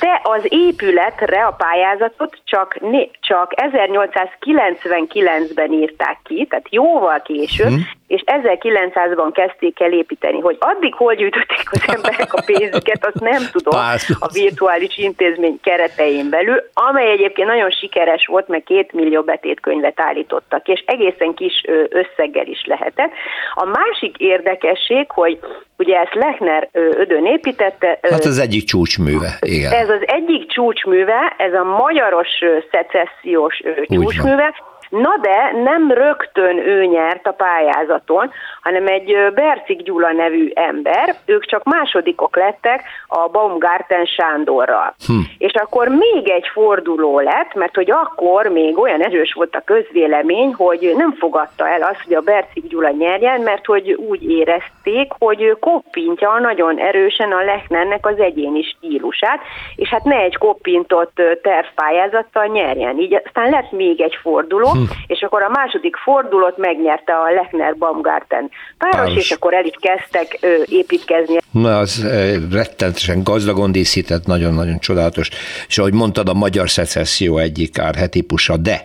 de az épületre a pályázatot csak, csak 1899-ben írták ki, tehát jóval később, uh-huh és 1900-ban kezdték el építeni. Hogy addig hol gyűjtötték az emberek a pénzüket, azt nem tudom a virtuális intézmény keretein belül, amely egyébként nagyon sikeres volt, mert két millió betétkönyvet állítottak, és egészen kis összeggel is lehetett. A másik érdekesség, hogy ugye ezt Lechner ödön építette. Hát az egyik csúcsműve, igen. Ez az egyik csúcsműve, ez a magyaros szecessziós csúcsműve, Na de nem rögtön ő nyert a pályázaton, hanem egy Bercik Gyula nevű ember, ők csak másodikok lettek a Baumgarten Sándorral. Hm. És akkor még egy forduló lett, mert hogy akkor még olyan erős volt a közvélemény, hogy nem fogadta el azt, hogy a Bercik Gyula nyerjen, mert hogy úgy érezték, hogy ő koppintja nagyon erősen a Lechnernek az egyéni stílusát, és hát ne egy koppintott tervpályázattal nyerjen. Így aztán lett még egy forduló, hm. és akkor a második fordulót megnyerte a Lechner Baumgarten páros, páros. és akkor el is kezdtek ö, építkezni. Na, az rettentesen gazdagon díszített, nagyon-nagyon csodálatos, és ahogy mondtad, a magyar szecesszió egyik árhetípusa, de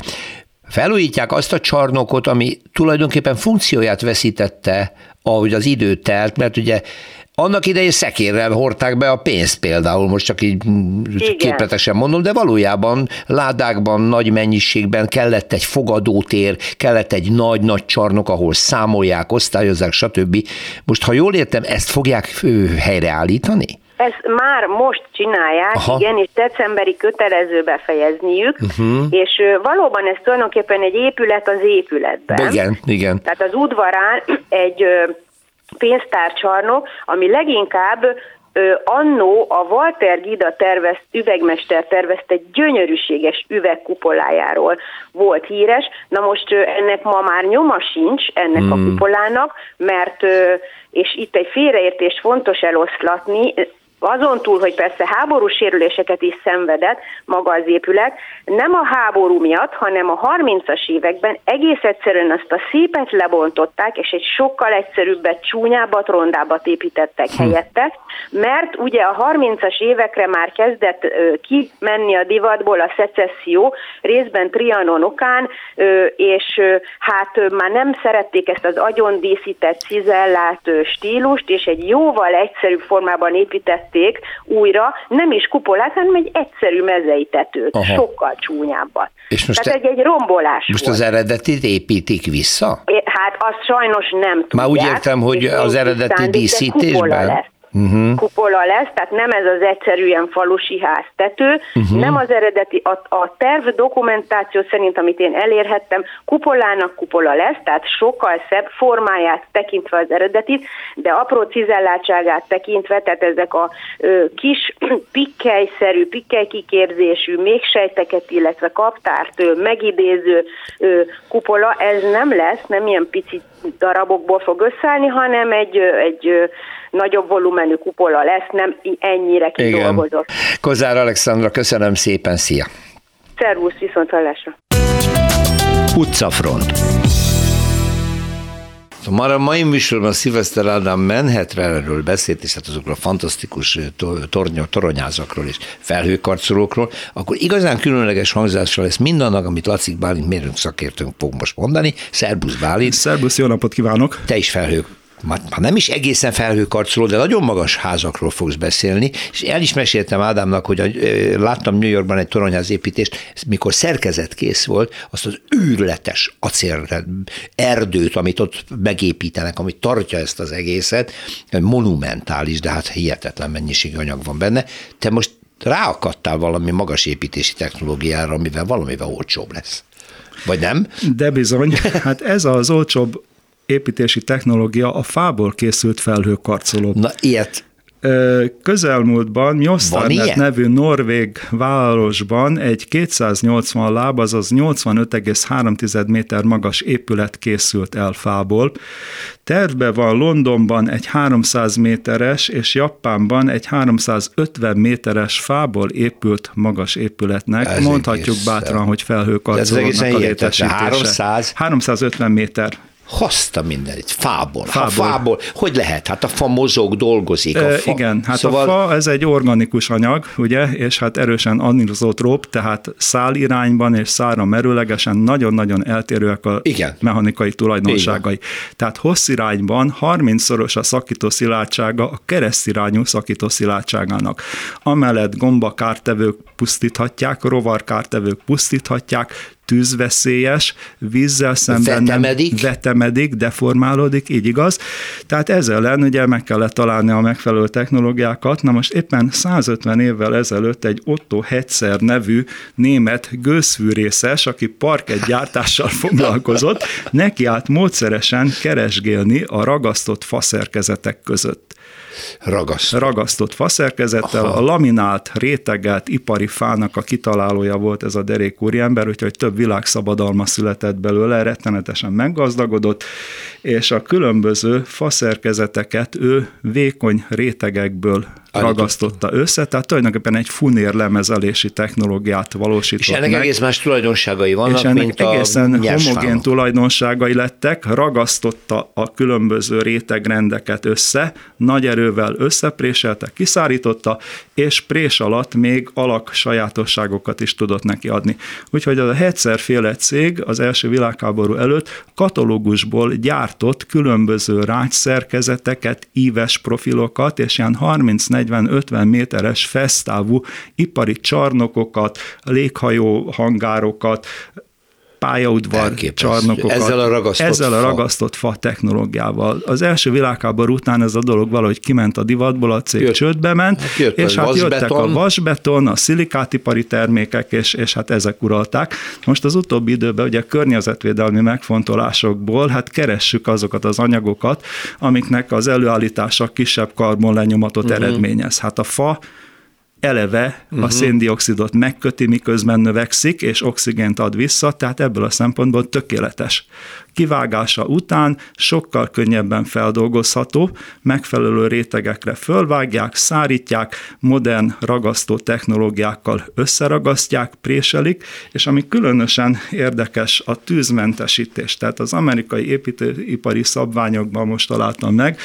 felújítják azt a csarnokot, ami tulajdonképpen funkcióját veszítette, ahogy az idő telt, mert ugye annak idején szekérrel hordták be a pénzt például, most csak így Igen. képletesen mondom, de valójában ládákban, nagy mennyiségben kellett egy fogadótér, kellett egy nagy-nagy csarnok, ahol számolják, osztályozzák, stb. Most, ha jól értem, ezt fogják helyreállítani? Ezt már most csinálják, Aha. igen, és decemberi kötelező befejezniük, uh-huh. és valóban ez tulajdonképpen egy épület az épületben. Igen, igen. Tehát az udvarán egy pénztárcsarnok, ami leginkább annó a Walter Gida tervezt, üvegmester tervezt egy gyönyörűséges üvegkupolájáról volt híres. Na most ennek ma már nyoma sincs, ennek hmm. a kupolának, mert, és itt egy félreértés fontos eloszlatni, azon túl, hogy persze háborús sérüléseket is szenvedett maga az épület, nem a háború miatt, hanem a 30-as években egész egyszerűen azt a szépet lebontották, és egy sokkal egyszerűbbet, csúnyábbat, rondábbat építettek hm. helyette, mert ugye a 30-as évekre már kezdett ö, kimenni a divatból a szecesszió, részben Trianon okán, ö, és ö, hát ö, már nem szerették ezt az agyon díszített, cizellált ö, stílust, és egy jóval egyszerűbb formában épített építették újra, nem is kupolát, hanem egy egyszerű mezei tetőt, Aha. sokkal csúnyábbat. És most Tehát te, egy, egy rombolás Most volt. az eredetit építik vissza? É, hát azt sajnos nem tudják. Már úgy értem, hogy az eredeti díszítésben? Uh-huh. kupola lesz, tehát nem ez az egyszerűen falusi ház tető, uh-huh. nem az eredeti, a, a terv dokumentáció szerint, amit én elérhettem, kupolának kupola lesz, tehát sokkal szebb formáját tekintve az eredetit, de apró cizellátságát tekintve, tehát ezek a ö, kis pikkelyszerű, pikkelykikérzésű, még sejteket, illetve kaptárt ö, megidéző ö, kupola, ez nem lesz, nem ilyen pici darabokból fog összeállni, hanem egy, egy nagyobb volumenű kupola lesz, nem ennyire kidolgozott. Igen. Kozár Alexandra, köszönöm szépen, szia! Szervusz, viszont hallásra! Utcafront. Már a mai műsorban Szilveszter Ádám Manhattanről beszélt, és hát azokról a fantasztikus tornyok, toronyázakról és felhőkarcolókról, akkor igazán különleges hangzással lesz mindannak, amit Lacik Bálint mérünk szakértőnk fog most mondani. Szerbusz Bálint. Szerbusz, jó napot kívánok! Te is felhők már nem is egészen felhőkarcoló, de nagyon magas házakról fogsz beszélni, és el is meséltem Ádámnak, hogy a, láttam New Yorkban egy toronyház építést, mikor szerkezetkész volt, azt az űrletes acél erdőt, amit ott megépítenek, amit tartja ezt az egészet, monumentális, de hát hihetetlen mennyiségű anyag van benne. Te most ráakadtál valami magas építési technológiára, amivel valamivel olcsóbb lesz. Vagy nem? De bizony, hát ez az olcsóbb építési technológia a fából készült felhőkarcoló. Na, ilyet Közelmúltban Mjostarnet nevű norvég városban egy 280 láb, azaz 85,3 méter magas épület készült el fából. Tervbe van Londonban egy 300 méteres és Japánban egy 350 méteres fából épült magas épületnek. Ez Mondhatjuk bátran, hogy felhőkarcolónak a létesítése. 300? 350 méter hozta mindenit, fából. fából. Ha fából, hogy lehet? Hát a fa mozog, dolgozik. A fa. E, igen, hát szóval... a fa ez egy organikus anyag, ugye, és hát erősen anizotrop, tehát szálirányban és szára merőlegesen nagyon-nagyon eltérőek a igen. mechanikai tulajdonságai. Igen. Tehát hosszirányban 30-szoros a szakítószilárdsága a keresztirányú szakítószilárdságának. Amellett gombakártevők pusztíthatják, rovarkártevők pusztíthatják, tűzveszélyes, vízzel szemben vetemedik. nem vetemedik, deformálódik, így igaz. Tehát ezzel ellen ugye meg kellett találni a megfelelő technológiákat. Na most éppen 150 évvel ezelőtt egy Otto Hetzer nevű német gőzfűrészes, aki parkett gyártással foglalkozott, neki állt módszeresen keresgélni a ragasztott faszerkezetek között Ragaszt. ragasztott faszerkezettel, Aha. a laminált, rétegelt ipari fának a kitalálója volt ez a derék úriember, úgyhogy több világszabadalma született belőle, rettenetesen meggazdagodott, és a különböző faszerkezeteket ő vékony rétegekből ragasztotta össze, tehát tulajdonképpen egy funér lemezelési technológiát valósított És ennek meg. egész más tulajdonságai vannak, és ennek mint egészen a homogén tulajdonságai lettek, ragasztotta a különböző rétegrendeket össze, nagy erővel összepréselte, kiszárította, és prés alatt még alak sajátosságokat is tudott neki adni. Úgyhogy az a Hetzer cég az első világháború előtt katalógusból gyártott különböző rácsszerkezeteket, íves profilokat, és ilyen 30 40-50 méteres fesztávú ipari csarnokokat, léghajó hangárokat, pályaudvar csarnokokat. Ezzel a ragasztott ezzel a ragasztott fa. fa technológiával. Az első világháború után ez a dolog valahogy kiment a divatból, a cég Jött, csődbe ment, hát jött és hát jöttek a vasbeton, a szilikátipari termékek, és, és hát ezek uralták. Most az utóbbi időben ugye környezetvédelmi megfontolásokból hát keressük azokat az anyagokat, amiknek az előállítása kisebb karbonlenyomatot uh-huh. eredményez. Hát a fa eleve uh-huh. a mhm. széndiokszidot megköti, miközben növekszik, és oxigént ad vissza, tehát ebből a szempontból tökéletes kivágása után sokkal könnyebben feldolgozható, megfelelő rétegekre fölvágják, szárítják, modern ragasztó technológiákkal összeragasztják, préselik, és ami különösen érdekes a tűzmentesítés, tehát az amerikai építőipari szabványokban most találtam meg,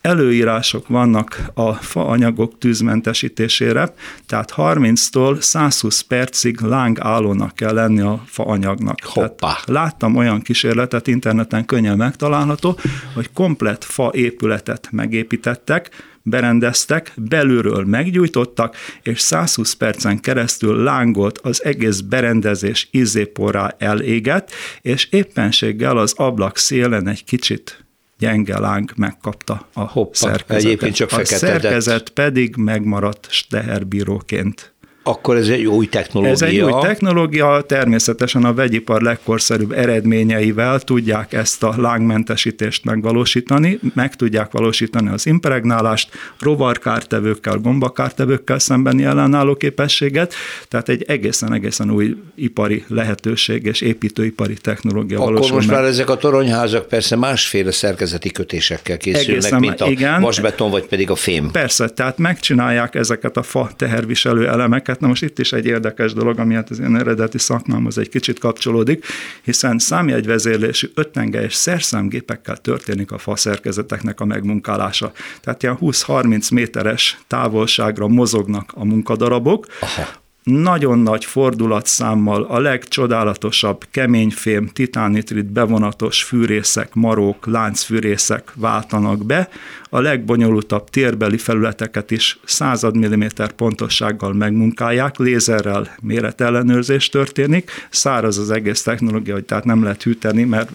előírások vannak a faanyagok tűzmentesítésére, tehát 30-tól 120 percig lángállónak kell lenni a faanyagnak. Hoppá. láttam olyan kísérletet, interneten könnyen megtalálható, hogy komplet fa épületet megépítettek, berendeztek, belülről meggyújtottak, és 120 percen keresztül lángolt az egész berendezés izéporrá elégett, és éppenséggel az ablak szélen egy kicsit gyenge láng megkapta a Hoppa, szerkezetet. Egyébként csak a szerkezet pedig megmaradt steherbíróként. Akkor ez egy új technológia. Ez egy új technológia, természetesen a vegyipar legkorszerűbb eredményeivel tudják ezt a lángmentesítést megvalósítani, meg tudják valósítani az impregnálást, rovarkártevőkkel, gombakártevőkkel szembeni ellenálló képességet, tehát egy egészen-egészen új ipari lehetőség és építőipari technológia Akkor valósul most meg. már ezek a toronyházak persze másféle szerkezeti kötésekkel készülnek, egészen, mint a igen, vasbeton, vagy pedig a fém. Persze, tehát megcsinálják ezeket a fa teherviselő elemeket, Na most itt is egy érdekes dolog, ami hát az én eredeti szakmámhoz egy kicsit kapcsolódik, hiszen számjegyvezérlésű öttengelyes szerszámgépekkel történik a faszerkezeteknek a megmunkálása. Tehát ilyen 20-30 méteres távolságra mozognak a munkadarabok, Aha nagyon nagy fordulatszámmal a legcsodálatosabb keményfém, titánitrit bevonatos fűrészek, marók, láncfűrészek váltanak be, a legbonyolultabb térbeli felületeket is század milliméter pontossággal megmunkálják, lézerrel méretellenőrzés történik, száraz az egész technológia, hogy tehát nem lehet hűteni, mert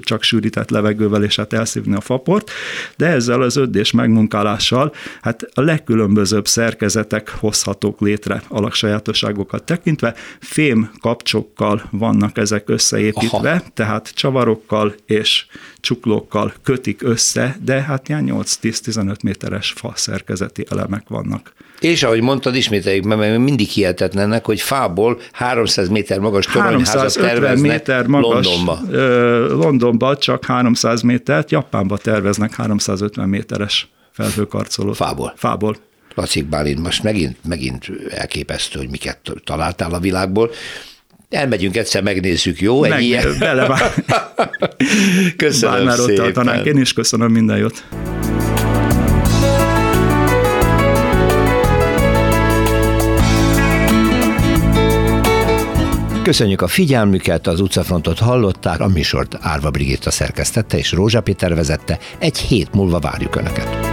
csak sűrített levegővel és hát elszívni a faport, de ezzel az ödés megmunkálással hát a legkülönbözőbb szerkezetek hozhatók létre alaksajátosságokat tekintve, fém kapcsokkal vannak ezek összeépítve, Aha. tehát csavarokkal és csuklókkal kötik össze, de hát ilyen 8-10-15 méteres fa szerkezeti elemek vannak. És ahogy mondtad, ismételjük mert mindig hihetetlenek, hogy fából 300 méter magas toronyházat terveznek méter magas, Londonba. Londonba csak 300 métert, Japánba terveznek 350 méteres felhőkarcolót. Fából. Fából. Lacik Bálint, most megint, megint elképesztő, hogy miket találtál a világból. Elmegyünk egyszer, megnézzük, jó? Egy Meg, ilyen? Bele már. köszönöm már szépen. ott tartanánk. Én is köszönöm minden jót. Köszönjük a figyelmüket, az utcafrontot hallották, a műsort Árva Brigitta szerkesztette és Rózsa Péter vezette. Egy hét múlva várjuk Önöket.